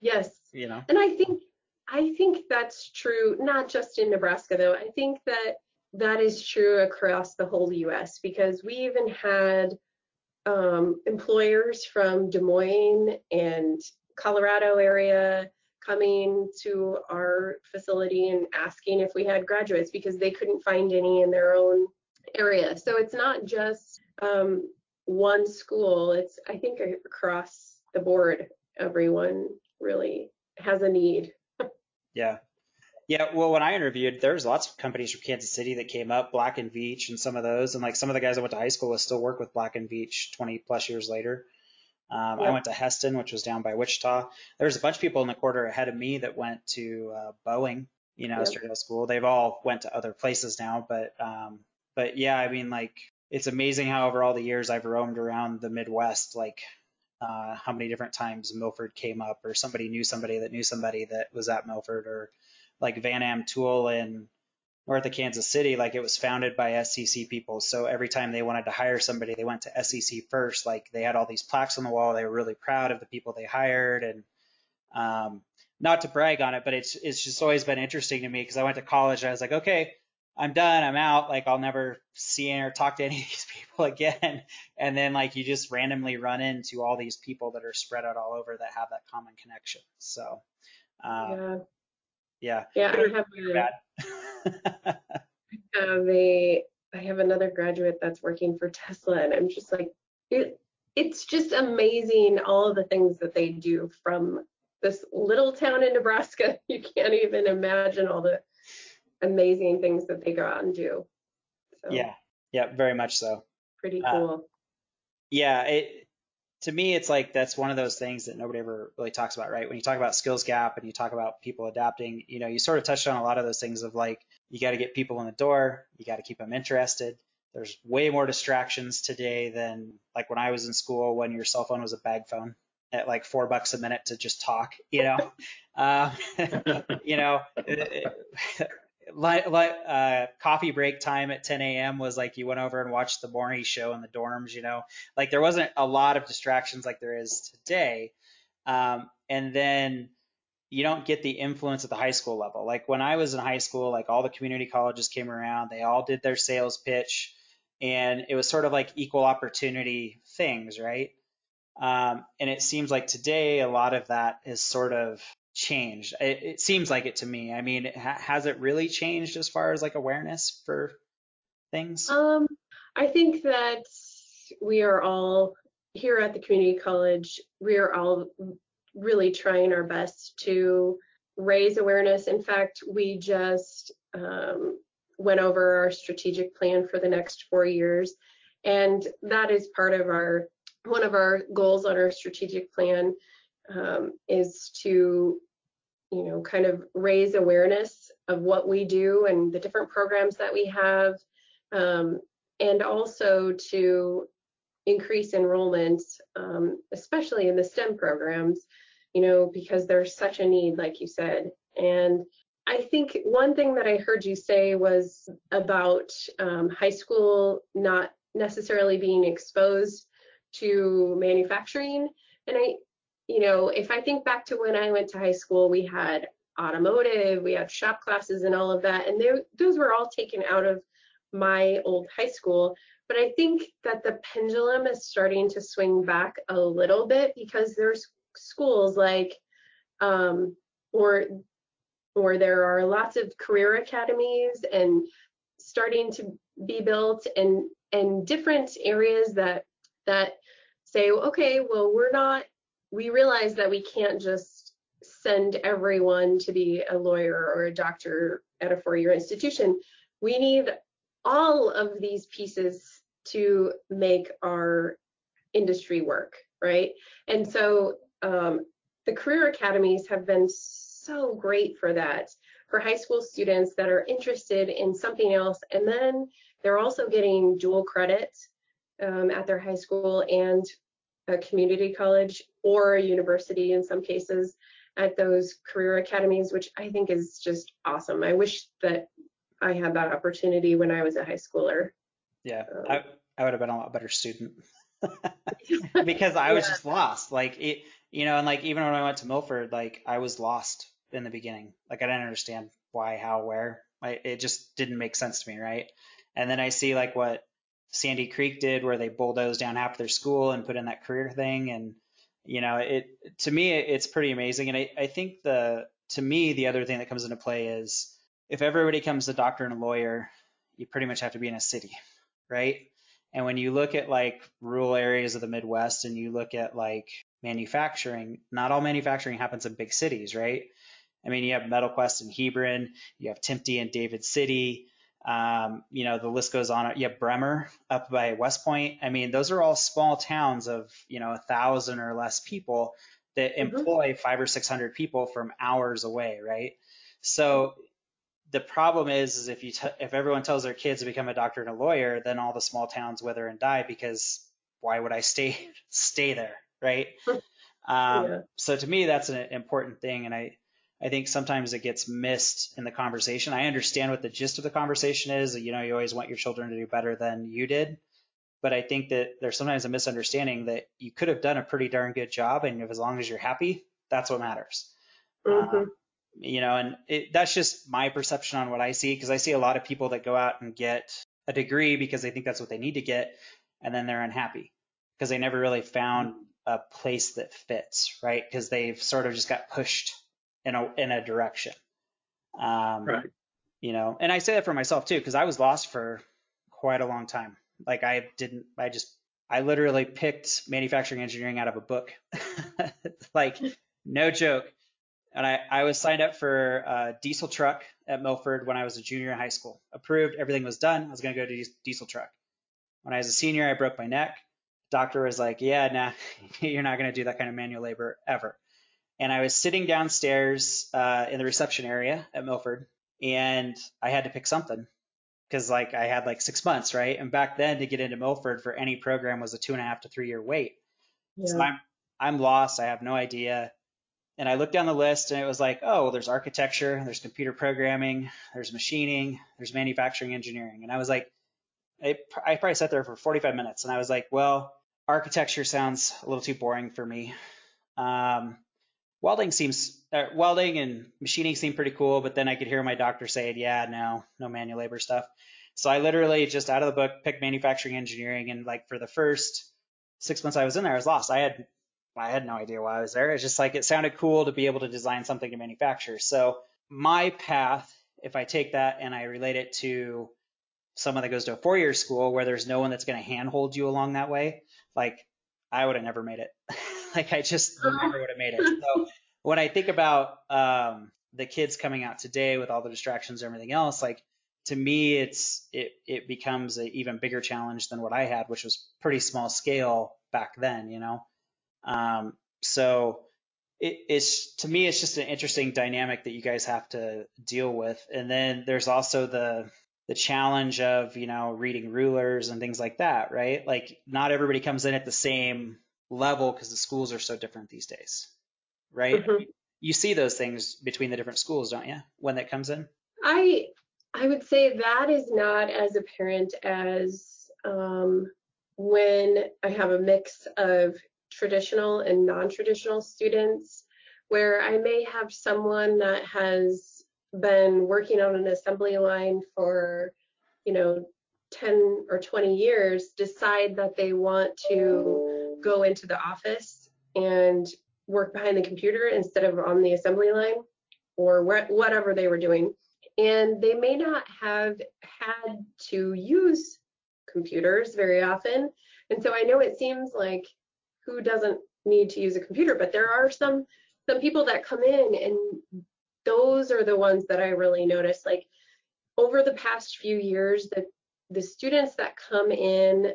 Speaker 2: Yes,
Speaker 1: you know.
Speaker 2: and I think I think that's true not just in Nebraska though. I think that that is true across the whole U.S. because we even had um, employers from Des Moines and Colorado area coming to our facility and asking if we had graduates because they couldn't find any in their own area. So it's not just um, one school. It's I think across the board, everyone really has a need.
Speaker 1: Yeah. Yeah, well, when I interviewed, there was lots of companies from Kansas City that came up, Black and Veatch, and some of those, and like some of the guys I went to high school with still work with Black and Veatch 20 plus years later. Um, I went to Hesston, which was down by Wichita. There was a bunch of people in the quarter ahead of me that went to uh, Boeing, you know,
Speaker 2: Yep.
Speaker 1: straight out of school. They've all went to other places now, but um, but yeah, I mean, like it's amazing how over all the years I've roamed around the Midwest, like uh, how many different times Milford came up, or somebody knew somebody that knew somebody that was at Milford, or like Van Am Tool in north of Kansas City, like it was founded by SCC people. So every time they wanted to hire somebody, they went to SCC first. Like they had all these plaques on the wall. They were really proud of the people they hired, and um, not to brag on it, but it's it's just always been interesting to me because I went to college and I was like, okay, I'm done, I'm out. Like I'll never see or talk to any of these people again. And then like you just randomly run into all these people that are spread out all over that have that common connection. So um,
Speaker 2: yeah,
Speaker 1: yeah,
Speaker 2: yeah. I have
Speaker 1: Good
Speaker 2: a,
Speaker 1: bad.
Speaker 2: have a I have another graduate that's working for Tesla, and I'm just like, it, it's just amazing all of the things that they do from this little town in Nebraska. You can't even imagine all the amazing things that they go out and do. So,
Speaker 1: yeah, yeah, very much so.
Speaker 2: pretty
Speaker 1: Uh,
Speaker 2: cool.
Speaker 1: Yeah, it to me, it's like that's one of those things that nobody ever really talks about, right? When you talk about skills gap and you talk about people adapting, you know, you sort of touched on a lot of those things of like, you got to get people in the door, you got to keep them interested. There's way more distractions today than like when I was in school when your cell phone was a bag phone at like four bucks a minute to just talk, you know, uh, you know, like, uh, coffee break time at 10 a.m. was like you went over and watched the morning show in the dorms, you know, like there wasn't a lot of distractions like there is today. Um, and then you don't get the influence at the high school level. Like when I was in high school, like all the community colleges came around, they all did their sales pitch, and it was sort of like equal opportunity things, right? Um, and it seems like today a lot of that is sort of changed. It, it seems like it to me. I mean, ha- has it really changed as far as like awareness for things?
Speaker 2: Um, I think that we are all here at the community college. We are all really trying our best to raise awareness. In fact, we just um, went over our strategic plan for the next four years, and that is part of our one of our goals on our strategic plan um, is to you know kind of raise awareness of what we do and the different programs that we have um, and also to increase enrollment um, especially in the stem programs you know because there's such a need like you said. And i think one thing that i heard you say was about um, high school not necessarily being exposed to manufacturing. And i you know, if I think back to when I went to high school, we had automotive, we had shop classes and all of that, and those were all taken out of my old high school. But I think that the pendulum is starting to swing back a little bit because there's schools like, um, or or there are lots of career academies and starting to be built and and different areas that that say okay well we're not we realize that we can't just send everyone to be a lawyer or a doctor at a four-year institution. We need all of these pieces to make our industry work, right? And so um, the career academies have been so great for that for high school students that are interested in something else. And then they're also getting dual credit um, at their high school and a community college or a university in some cases at those career academies, which I think is just awesome. I wish that I had that opportunity when I was a high schooler.
Speaker 1: Yeah, um, I, I would have been a lot better student because I was yeah. just lost. Like it, you know, and like even when I went to Milford, like I was lost in the beginning. Like I didn't understand why, how, where. I, it just didn't make sense to me, right? And then I see like what Sandy Creek did, where they bulldozed down half their school and put in that career thing, and you know, it to me it's pretty amazing. And I, I think the to me the other thing that comes into play is if everybody comes a doctor and a lawyer, you pretty much have to be in a city, right? And when you look at like rural areas of the Midwest and you look at like manufacturing, not all manufacturing happens in big cities, right? I mean, you have MetalQuest in Hebron, you have Timpte in David City, um, you know, the list goes on. You have Bremer up by West Point. I mean, those are all small towns of, you know, a thousand or less people that mm-hmm. employ five or 600 people from hours away, right? So the problem is, is if you, t- if everyone tells their kids to become a doctor and a lawyer, then all the small towns wither and die because why would I stay, stay there, right? Um, yeah. So to me, that's an important thing. And I, I think sometimes it gets missed in the conversation. I understand what the gist of the conversation is. You know, you always want your children to do better than you did. But I think that there's sometimes a misunderstanding that you could have done a pretty darn good job. And if, as long as you're happy, that's what matters. Mm-hmm. Um, you know, and it, that's just my perception on what I see because I see a lot of people that go out and get a degree because they think that's what they need to get. And then they're unhappy because they never really found a place that fits, right? Because they've sort of just got pushed in a in a direction. Um, right. You know, and I say that for myself too because I was lost for quite a long time. Like I didn't, I just, I literally picked manufacturing engineering out of a book. like no joke. And I, I was signed up for a diesel truck at Milford when I was a junior in high school. Approved, everything was done. I was going to go to diesel truck. When I was a senior, I broke my neck. doctor was like, yeah, nah, you're not going to do that kind of manual labor ever. And I was sitting downstairs uh, in the reception area at Milford, and I had to pick something because like I had like six months, right? And back then to get into Milford for any program was a two and a half to three year wait. Yeah. So I'm I'm lost. I have no idea. And I looked down the list and it was like, oh, well, there's architecture, there's computer programming, there's machining, there's manufacturing engineering. And I was like, I, I probably sat there for 45 minutes and I was like, well, architecture sounds a little too boring for me. Um, welding seems, uh, welding and machining seem pretty cool, but then I could hear my doctor saying, yeah, no, no manual labor stuff. So I literally just out of the book picked manufacturing engineering and like for the first six months I was in there, I was lost. I had I had no idea why I was there. It's just like it sounded cool to be able to design something to manufacture. So my path, if I take that and I relate it to someone that goes to a four-year school where there's no one that's going to handhold you along that way, like I would have never made it. like I just never would have made it. So when I think about um, the kids coming out today with all the distractions and everything else, like to me, it's it it becomes an even bigger challenge than what I had, which was pretty small scale back then, you know. Um, so it, it's to me, it's just an interesting dynamic that you guys have to deal with. And then there's also the the challenge of you know reading rulers and things like that, right? Like not everybody comes in at the same level because the schools are so different these days, right? Mm-hmm. You see those things between the different schools, don't you? When that comes in.
Speaker 2: I I would say that is not as apparent as um, when I have a mix of traditional and non-traditional students where I may have someone that has been working on an assembly line for, you know, 10 or 20 years decide that they want to go into the office and work behind the computer instead of on the assembly line or whatever they were doing. And they may not have had to use computers very often. And so I know it seems like who doesn't need to use a computer, but there are some some people that come in and those are the ones that I really notice. Like over the past few years, the the students that come in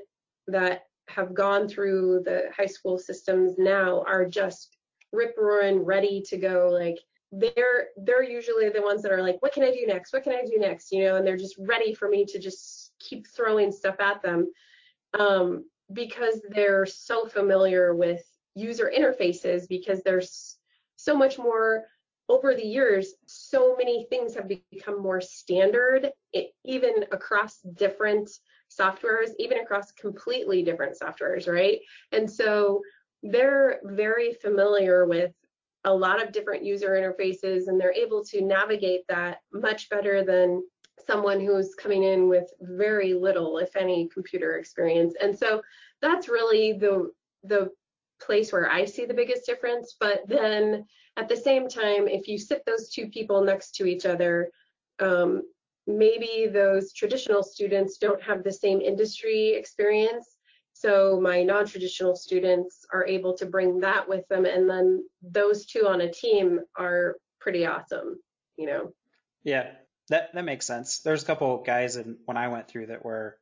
Speaker 2: that have gone through the high school systems now are just rip roaring ready to go. Like they're they're usually the ones that are like what can i do next? What can i do next? You know and they're just ready for me to just keep throwing stuff at them um, because they're so familiar with user interfaces because there's so much more over the years so many things have become more standard it, even across different softwares even across completely different softwares right and so they're very familiar with a lot of different user interfaces and they're able to navigate that much better than someone who's coming in with very little, if any, computer experience. And so that's really the the place where I see the biggest difference. But then at the same time, if you sit those two people next to each other, um, maybe those traditional students don't have the same industry experience. So my non-traditional students are able to bring that with them, and then those two on a team are pretty awesome, you know.
Speaker 1: Yeah, that that makes sense. There's a couple guys in, when I went through that were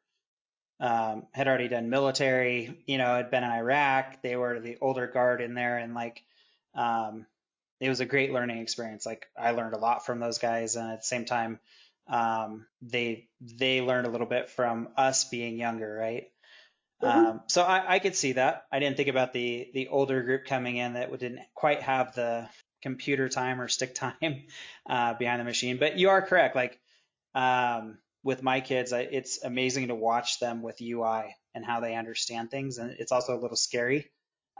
Speaker 1: um, had already done military, you know, had been in Iraq. They were the older guard in there, and like um, it was a great learning experience. Like I learned a lot from those guys, and at the same time, um, they they learned a little bit from us being younger, right? Mm-hmm. Um, so I, I could see that. I didn't think about the the older group coming in that didn't quite have the computer time or stick time uh, behind the machine. But you are correct. Like um, with my kids, I, it's amazing to watch them with UI and how they understand things, and it's also a little scary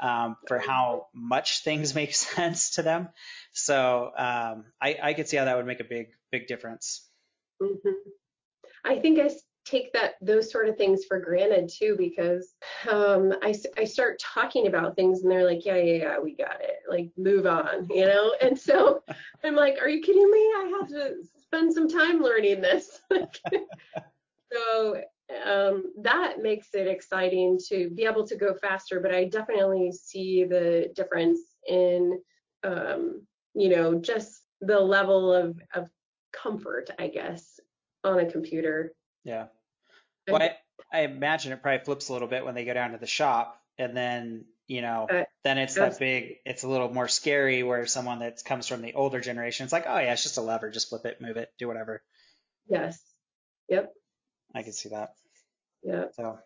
Speaker 1: um, for how much things make sense to them. So um, I, I could see how that would make a big big difference.
Speaker 2: Mm-hmm. I think I take that those sort of things for granted too because um, I, I start talking about things and they're like yeah yeah yeah we got it. Like move on you know? And so i'm like are you kidding me? I have to spend some time learning this. So um, that makes it exciting to be able to go faster but i definitely see the difference in um, you know just the level of, of comfort i guess on a computer
Speaker 1: yeah. Well, I, I imagine it probably flips a little bit when they go down to the shop and then you know
Speaker 2: Uh,
Speaker 1: then it's that big it's a little more scary where someone that comes from the older generation it's like oh yeah it's just a lever just flip it move it do whatever
Speaker 2: Yes. Yep.
Speaker 1: i can see that
Speaker 2: Yeah.
Speaker 1: so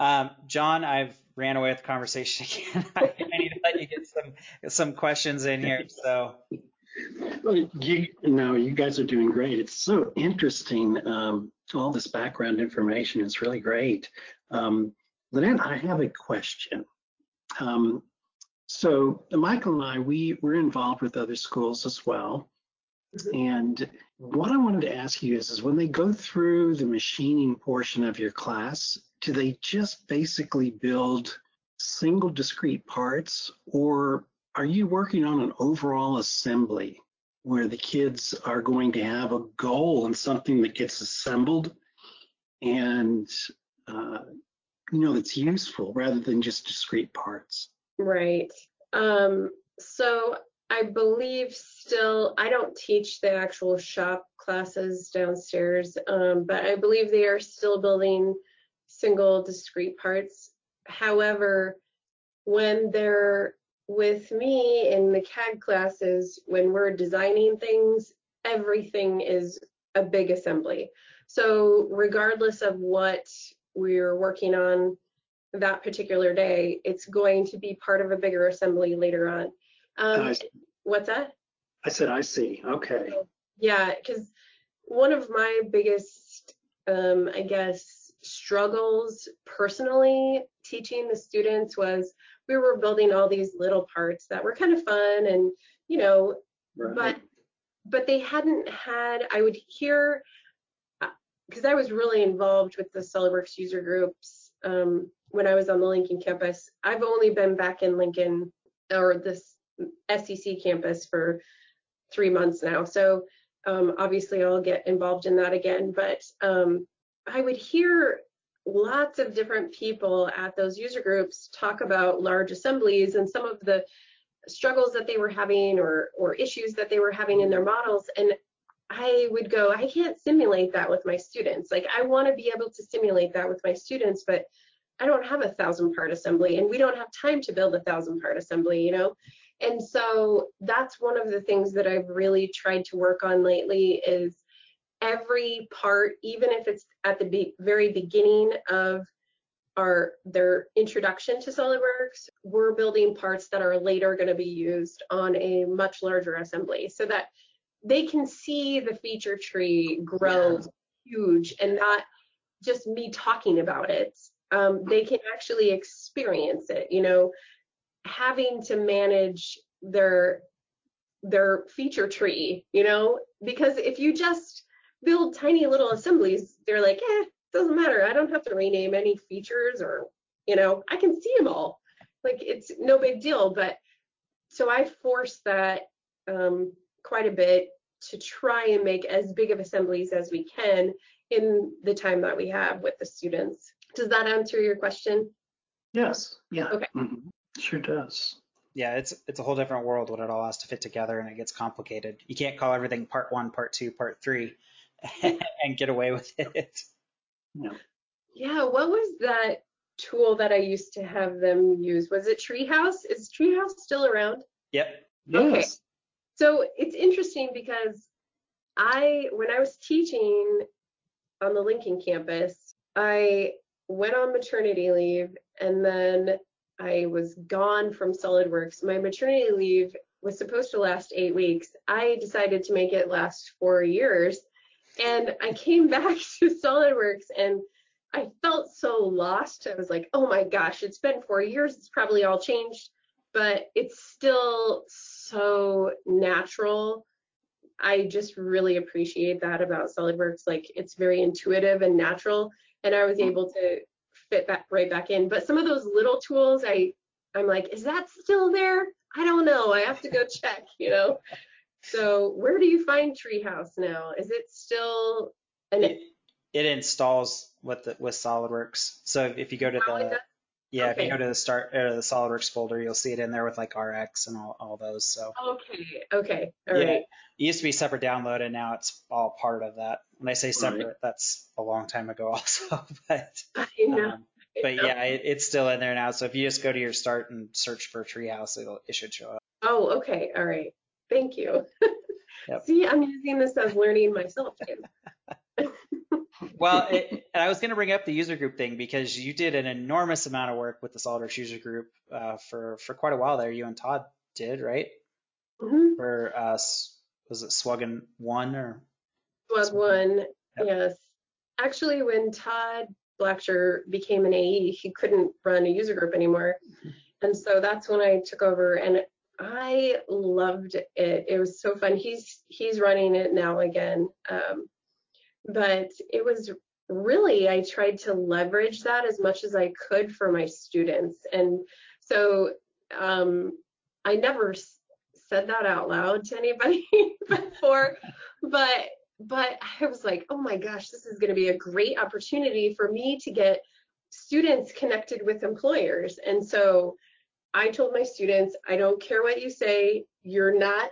Speaker 1: um, john i've ran away with the conversation again I, need to let you get some some questions in here so
Speaker 3: you no, you guys are doing great. It's so interesting. Um, all this background information is really great. Um, Lynette, I have a question. Um, so Michael and I, we we're involved with other schools as well. And what I wanted to ask you is, is when they go through the machining portion of your class, do they just basically build single discrete parts, or are you working on an overall assembly where the kids are going to have a goal and something that gets assembled and uh, you know that's useful rather than just discrete parts?
Speaker 2: Right. Um, so I believe still, I don't teach the actual shop classes downstairs, um, but I believe they are still building single discrete parts. However, when they're with me in the CAD classes, when we're designing things, everything is a big assembly. So regardless of what we're working on that particular day, it's going to be part of a bigger assembly later on. Um, what's that?
Speaker 3: I said, I see. Okay.
Speaker 2: Yeah, because one of my biggest, um, I guess, struggles personally teaching the students was we were building all these little parts that were kind of fun and, you know,
Speaker 3: Right.
Speaker 2: but but they hadn't had i would hear because i was really involved with the solidworks user groups um, when i was on the lincoln campus i've only been back in lincoln or this SCC campus for three months now so um, obviously i'll get involved in that again but um, i would hear lots of different people at those user groups talk about large assemblies and some of the struggles that they were having or or issues that they were having in their models. And I would go I can't simulate that with my students. Like I want to be able to simulate that with my students but I don't have a thousand part assembly and we don't have time to build a thousand part assembly you know? And so that's one of the things that I've really tried to work on lately is every part even if it's at the be- very beginning of our their introduction to SolidWorks, we're building parts that are later going to be used on a much larger assembly so that they can see the feature tree grow huge and not just me talking about it. Um, they can actually experience it, you know, having to manage their their feature tree, you know, because if you just build tiny little assemblies, they're like, eh, doesn't matter. I don't have to rename any features or, you know, I can see them all. Like it's no big deal. But so I force that um, quite a bit to try and make as big of assemblies as we can in the time that we have with the students. Does that answer your question?
Speaker 3: Yes. Yeah.
Speaker 2: Okay.
Speaker 3: Mm-hmm. Sure does.
Speaker 1: yeah it's it's a whole different world when it all has to fit together and it gets complicated you can't call everything part one part two part three and get away with it
Speaker 3: Yeah.
Speaker 2: Yeah, what was that tool that I used to have them use? Was it Treehouse? Is Treehouse still around?
Speaker 1: yep
Speaker 2: Okay.
Speaker 3: Yes.
Speaker 2: So it's interesting because I, when I was teaching on the Lincoln campus, I went on maternity leave and then I was gone from SolidWorks. My maternity leave was supposed to last eight weeks. I decided to make it last four years. And I came back to SolidWorks and I felt so lost. I was like, oh my gosh, it's been four years. It's probably all changed, but it's still so natural. I just really appreciate that about SolidWorks. Like it's very intuitive and natural, and I was able to fit that right back in. But some of those little tools, I I'm like, is that still there? I don't know. I have to go check. You know. So where do you find Treehouse now? Is it still an
Speaker 1: it, it installs with the with SolidWorks. So if you go to the yeah, if you go to the start or the SolidWorks folder, you'll see it in there with like RX and all, all those. So
Speaker 2: Okay. Okay. All right.
Speaker 1: yeah, it used to be separate download, and now it's all part of that. When I say separate,
Speaker 3: Right.
Speaker 1: that's a long time ago also. but
Speaker 2: I know.
Speaker 1: um, but yeah, it, it's still in there now. So if you just go to your start and search for Treehouse, it'll it should show up.
Speaker 2: Oh, okay. All right. Thank you.
Speaker 1: Yep.
Speaker 2: See, I'm using this as learning myself too.
Speaker 1: well, it, I was going to bring up the user group thing because you did an enormous amount of work with the Solidworks user group uh, for for quite a while there. You and Todd did, right?
Speaker 2: Mm-hmm.
Speaker 1: For uh, was it Swuggen one or?
Speaker 2: Swug one, yep. yes. Actually, when Todd Blacksher became an AE, he couldn't run a user group anymore, mm-hmm. and so that's when I took over. And I loved it. It was so fun. He's he's running it now again. Um, but it was really I tried to leverage that as much as I could for my students. And so um, I never said that out loud to anybody before, but but I was like, oh my gosh, this is going to be a great opportunity for me to get students connected with employers. And so I told my students, I don't care what you say, you're not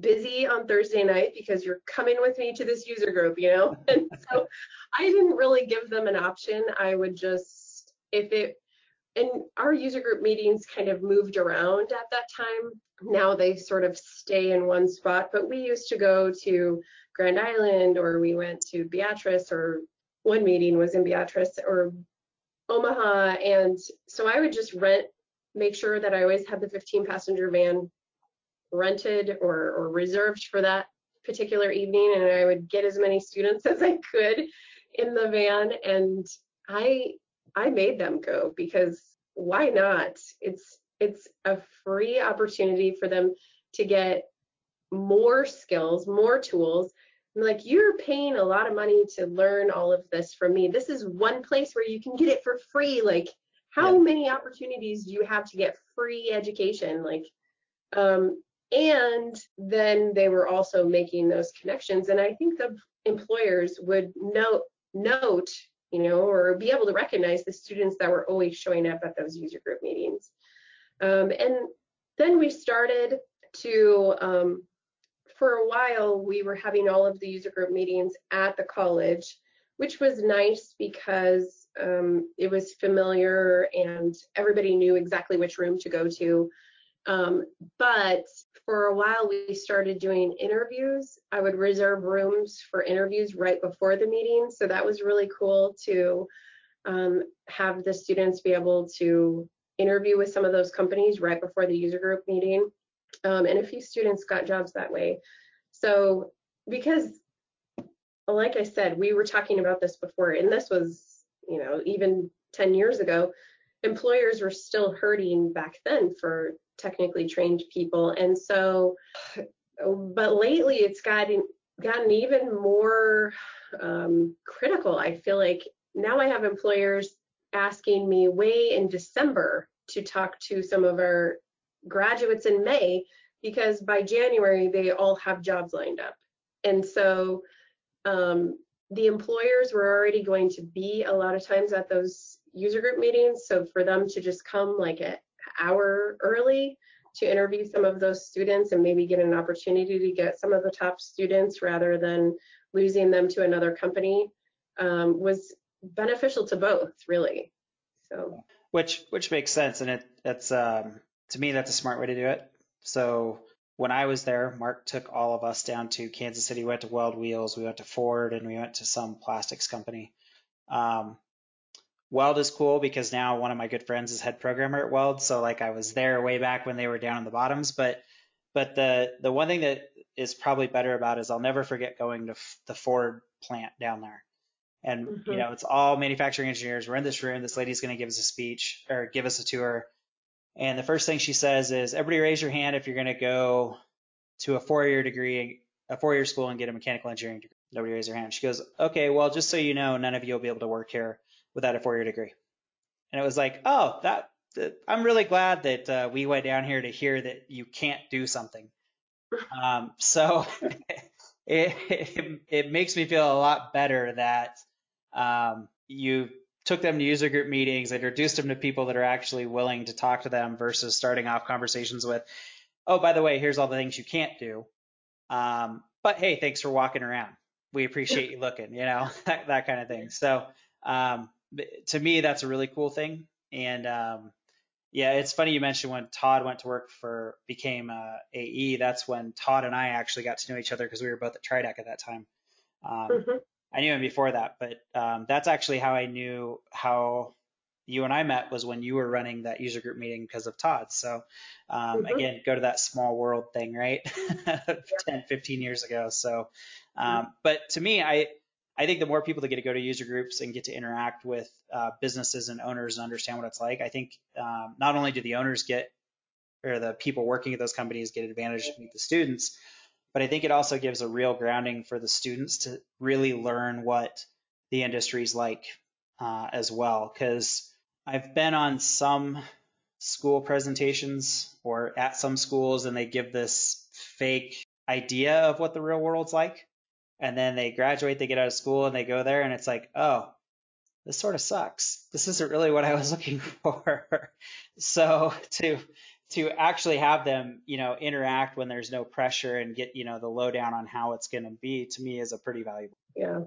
Speaker 2: busy on Thursday night because you're coming with me to this user group, you know? And so I didn't really give them an option. I would just, if it, and our user group meetings kind of moved around at that time. Now they sort of stay in one spot, but we used to go to Grand Island or we went to Beatrice or one meeting was in Beatrice or Omaha. And so I would just rent make sure that I always had the 15 passenger van rented or, or reserved for that particular evening and I would get as many students as I could in the van and I I made them go because why not? It's it's a free opportunity for them to get more skills, more tools. I'm like you're paying a lot of money to learn all of this from me. This is one place where you can get it for free. Like how yeah. many opportunities do you have to get free education? Like um, and then they were also making those connections. And i think the employers would note note you know or be able to recognize the students that were always showing up at those user group meetings. Um, and then we started to um, for a while we were having all of the user group meetings at the college which was nice because um, it was familiar and everybody knew exactly which room to go to. Um, but for a while, we started doing interviews. I would reserve rooms for interviews right before the meeting. So that was really cool to um, have the students be able to interview with some of those companies right before the user group meeting. Um, and a few students got jobs that way. So because like I said, we were talking about this before, and this was you know, even 10 years ago, employers were still hurting back then for technically trained people. And so, but lately it's gotten gotten even more um, critical. I feel like now I have employers asking me way in December to talk to some of our graduates in May because by January they all have jobs lined up. And so um, the employers were already going to be a lot of times at those user group meetings. So for them to just come like an hour early to interview some of those students and maybe get an opportunity to get some of the top students rather than losing them to another company um, was beneficial to both, really. So
Speaker 1: which which makes sense, and it um, to me that's a smart way to do it. So when I was there, Mark took all of us down to Kansas City. We went to Weld Wheels, we went to Ford, and we went to some plastics company. Um, Weld is cool because now one of my good friends is head programmer at Weld. So like I was there way back when they were down in the bottoms. But but the the one thing that is probably better about is I'll never forget going to f- the Ford plant down there. And mm-hmm. you know it's all manufacturing engineers. We're in this room. This lady's going to give us a speech or give us a tour. And the first thing she says is, everybody raise your hand if you're going to go to a four-year degree, a four-year school and get a mechanical engineering degree. Nobody raised their hand. She goes, okay, well, just so you know, none of you will be able to work here without a four-year degree. And it was like, oh, that, I'm really glad that uh, we went down here to hear that you can't do something. Um, so it, it, it makes me feel a lot better that um, you took them to user group meetings, introduced them to people that are actually willing to talk to them versus starting off conversations with, oh, by the way, here's all the things you can't do. Um, but hey, thanks for walking around. We appreciate you looking, you know, that, that kind of thing. So, um, to me, that's a really cool thing. And um, yeah, it's funny you mentioned when Todd went to work for became uh, AE. That's when Todd and I actually got to know each other because we were both at Tridec at that time. Um, mm-hmm. I knew him before that, but um, that's actually how I knew how you and I met was when you were running that user group meeting because of Todd. So um, mm-hmm. again, go to that small world thing, right? 10, 15 years ago. So, um, mm-hmm. but to me, I I think the more people that get to go to user groups and get to interact with uh, businesses and owners and understand what it's like, I think um, not only do the owners get or the people working at those companies get advantage to meet the students, but I think it also gives a real grounding for the students to really learn what the industry is like uh, as well. Because I've been on some school presentations or at some schools, and they give this fake idea of what the real world's like. And then they graduate, they get out of school, and they go there, and it's like, oh, this sort of sucks. This isn't really what I was looking for. so to to actually have them, you know, interact when there's no pressure and get, you know, the lowdown on how it's going to be to me is a pretty valuable.
Speaker 2: Yeah,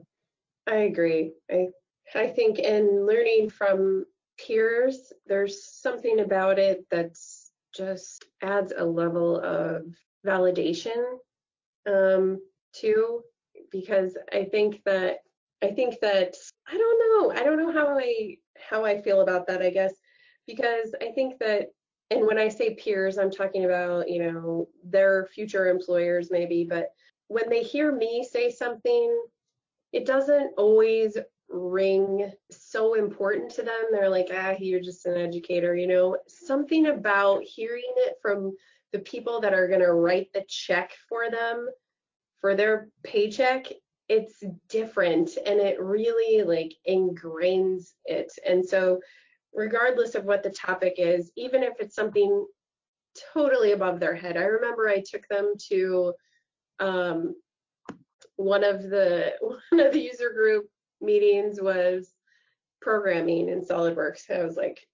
Speaker 2: I agree. I I think in learning from peers, there's something about it that's just adds a level of validation um, too, because I think that I think that I don't know. I don't know how I how I feel about that. I guess because I think that and when I say peers, I'm talking about, you know, their future employers maybe, but when they hear me say something, it doesn't always ring so important to them. They're like, ah, you're just an educator, you know, something about hearing it from the people that are going to write the check for them for their paycheck it's different and it really like ingrains it and so regardless of what the topic is, even if it's something totally above their head. I remember I took them to um, one of the one of the user group meetings was programming in SolidWorks. I was like,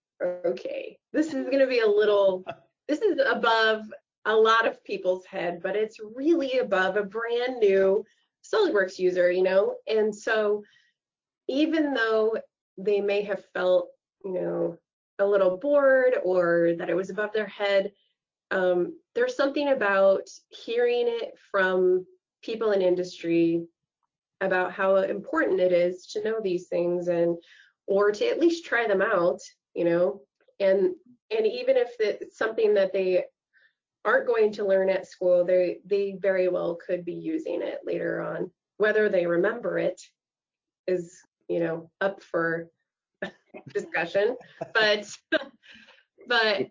Speaker 2: okay, this is going to be a little, this is above a lot of people's head, but it's really above a brand new SolidWorks user, you know? And so even though they may have felt you know, a little bored or that it was above their head. Um, there's something about hearing it from people in industry about how important it is to know these things and or to at least try them out, you know, and and even if it's something that they aren't going to learn at school, they they very well could be using it later on. Whether they remember it is, you know, up for discussion, but but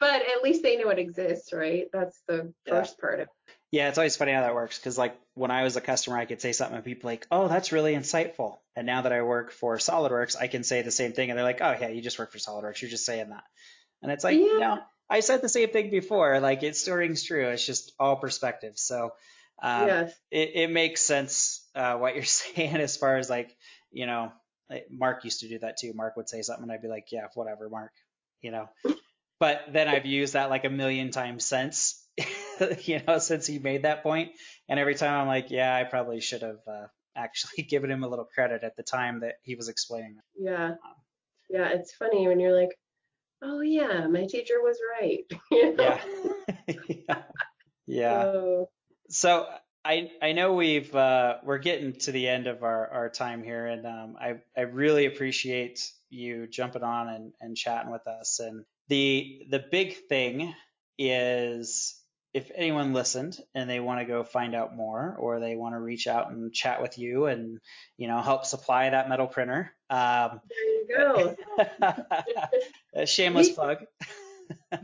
Speaker 2: but at least they know it exists, right? That's the first part of it.
Speaker 1: Yeah, it's always funny how that works because like when I was a customer, I could say something and people like, oh, that's really insightful. And now that I work for SolidWorks, I can say the same thing and they're like, oh yeah, you just work for SolidWorks, you're just saying that. And it's like, yeah. no, I said the same thing before. Like it still rings true. It's just all perspective. So um, yes. it, it makes sense uh, what you're saying as far as like, you know, Mark used to do that too. Mark would say something and I'd be like, yeah, whatever, Mark, you know. But then I've used that like a million times since, you know, since he made that point. And every time I'm like, yeah, I probably should have uh, actually given him a little credit at the time that he was explaining.
Speaker 2: Yeah. Um, yeah, it's funny when you're like, oh yeah, my teacher was right.
Speaker 1: Yeah. yeah. yeah. So, so I I know we've uh, we're getting to the end of our, our time here, and um, I I really appreciate you jumping on and, and chatting with us. And the the big thing is if anyone listened and they want to go find out more, or they want to reach out and chat with you, and you know help supply that metal printer.
Speaker 2: Um, there you go.
Speaker 1: shameless we, plug.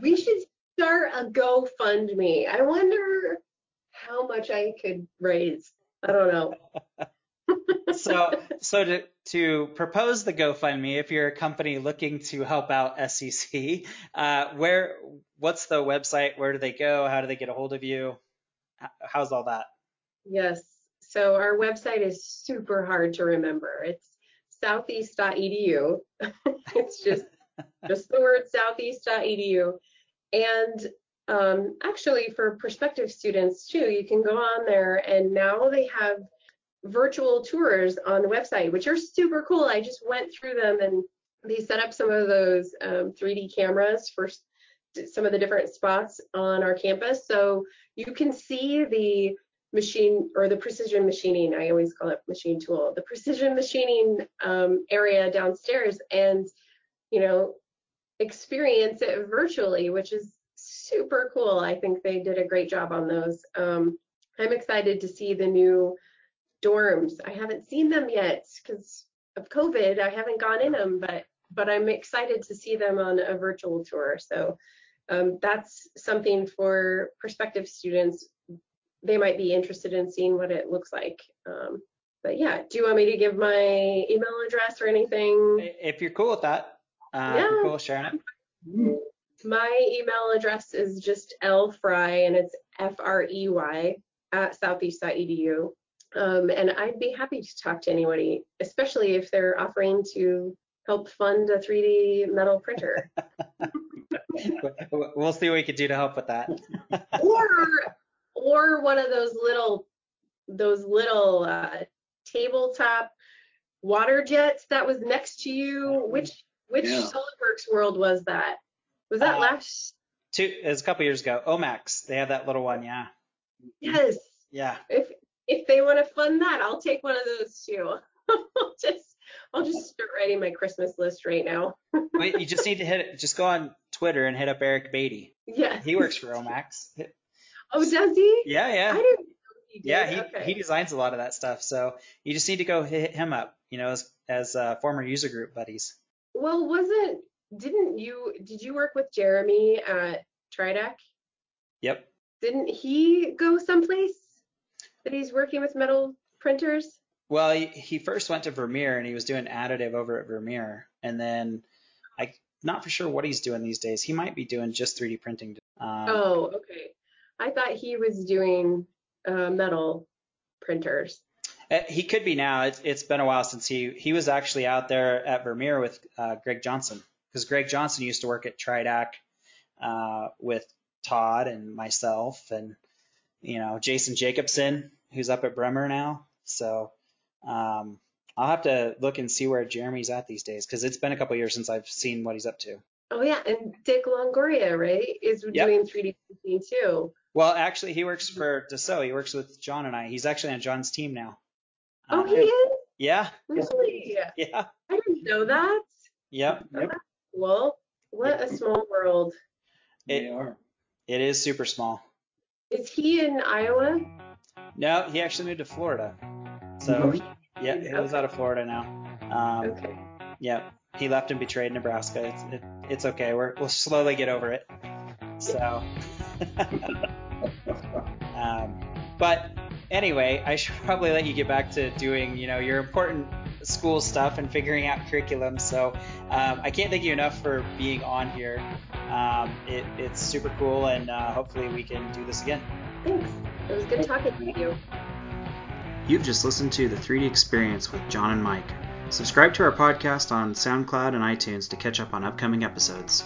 Speaker 2: we should start a GoFundMe. I wonder how much I could raise. I don't know.
Speaker 1: so so to to propose the GoFundMe, if you're a company looking to help out SCC, uh, where what's the website? Where do they go? How do they get a hold of you? How's all that?
Speaker 2: Yes. So our website is super hard to remember. It's southeast.edu. it's just just the word southeast.edu. And um, actually, for prospective students too, you can go on there and now they have virtual tours on the website, which are super cool. I just went through them and they set up some of those um, 3D cameras for some of the different spots on our campus. So you can see the machine or the precision machining, I always call it machine tool, the precision machining um, area downstairs and, you know, experience it virtually, which is super cool. I think they did a great job on those. Um, I'm excited to see the new dorms. I haven't seen them yet because of COVID. I haven't gone in them, but but I'm excited to see them on a virtual tour. So um, that's something for prospective students. They might be interested in seeing what it looks like. Um, but yeah, do you want me to give my email address or anything?
Speaker 1: If you're cool with that, uh, yeah. cool sharing it.
Speaker 2: My email address is just lfrey, and it's F-R-E-Y at southeast.edu. Um, and I'd be happy to talk to anybody, especially if they're offering to help fund a 3D metal printer.
Speaker 1: we'll see what we can do to help with that.
Speaker 2: or or one of those little those little uh, tabletop water jets that was next to you. Which which yeah. SolidWorks World was that? Was that uh, last?
Speaker 1: Two. It was a couple years ago. Omax. They have that little one. Yeah.
Speaker 2: Yes.
Speaker 1: Yeah.
Speaker 2: If if they want to fund that, I'll take one of those too. I'll just I'll just start writing my Christmas list right now.
Speaker 1: Wait, you just need to hit it. Just go on Twitter and hit up Eric Beatty.
Speaker 2: Yeah.
Speaker 1: He works for Omax.
Speaker 2: oh, does he?
Speaker 1: Yeah, yeah.
Speaker 2: I didn't know
Speaker 1: he Yeah, he, okay. he designs a lot of that stuff. So you just need to go hit him up, you know, as, as uh, former user group buddies.
Speaker 2: Well, wasn't, didn't you, did you work with Jeremy at Tridec?
Speaker 1: Yep.
Speaker 2: Didn't he go someplace that he's working with metal printers?
Speaker 1: Well, he, he first went to Vermeer and he was doing additive over at Vermeer. And then I'm not for sure what he's doing these days. He might be doing just 3D printing.
Speaker 2: Um, oh, okay. I thought he was doing uh, metal printers.
Speaker 1: Uh, he could be now. It's, it's been a while since he he was actually out there at Vermeer with uh, Greg Johnson because Greg Johnson used to work at Tridec uh, with Todd and myself and you know Jason Jacobson who's up at Bremer now. So um, I'll have to look and see where Jeremy's at these days because it's been a couple years since I've seen what he's up to.
Speaker 2: Oh yeah, and Dick Longoria, right, is yep. doing 3D printing too.
Speaker 1: Well, actually, he works for Dassault. He works with John and I. He's actually on John's team now.
Speaker 2: Oh, uh, he is.
Speaker 1: Yeah.
Speaker 2: Really?
Speaker 1: Yeah.
Speaker 2: I didn't know that.
Speaker 1: Yep.
Speaker 2: Yep. Well, what a small world.
Speaker 1: It, they are. It is super small.
Speaker 2: Is he in Iowa?
Speaker 1: No, he actually moved to Florida. So mm-hmm. yeah, he lives out of Florida now. Um, okay. Yeah, he left and betrayed Nebraska. It's it, it's okay. We're, we'll slowly get over it. So. um, but anyway, I should probably let you get back to doing you know your important school stuff and figuring out curriculum. So um, I can't thank you enough for being on here. Um, it, it's super cool, and uh, hopefully we can do this again.
Speaker 2: Thanks. It was good talking to you.
Speaker 1: You've just listened to the 3D Experience with John and Mike. Subscribe to our podcast on SoundCloud and iTunes to catch up on upcoming episodes.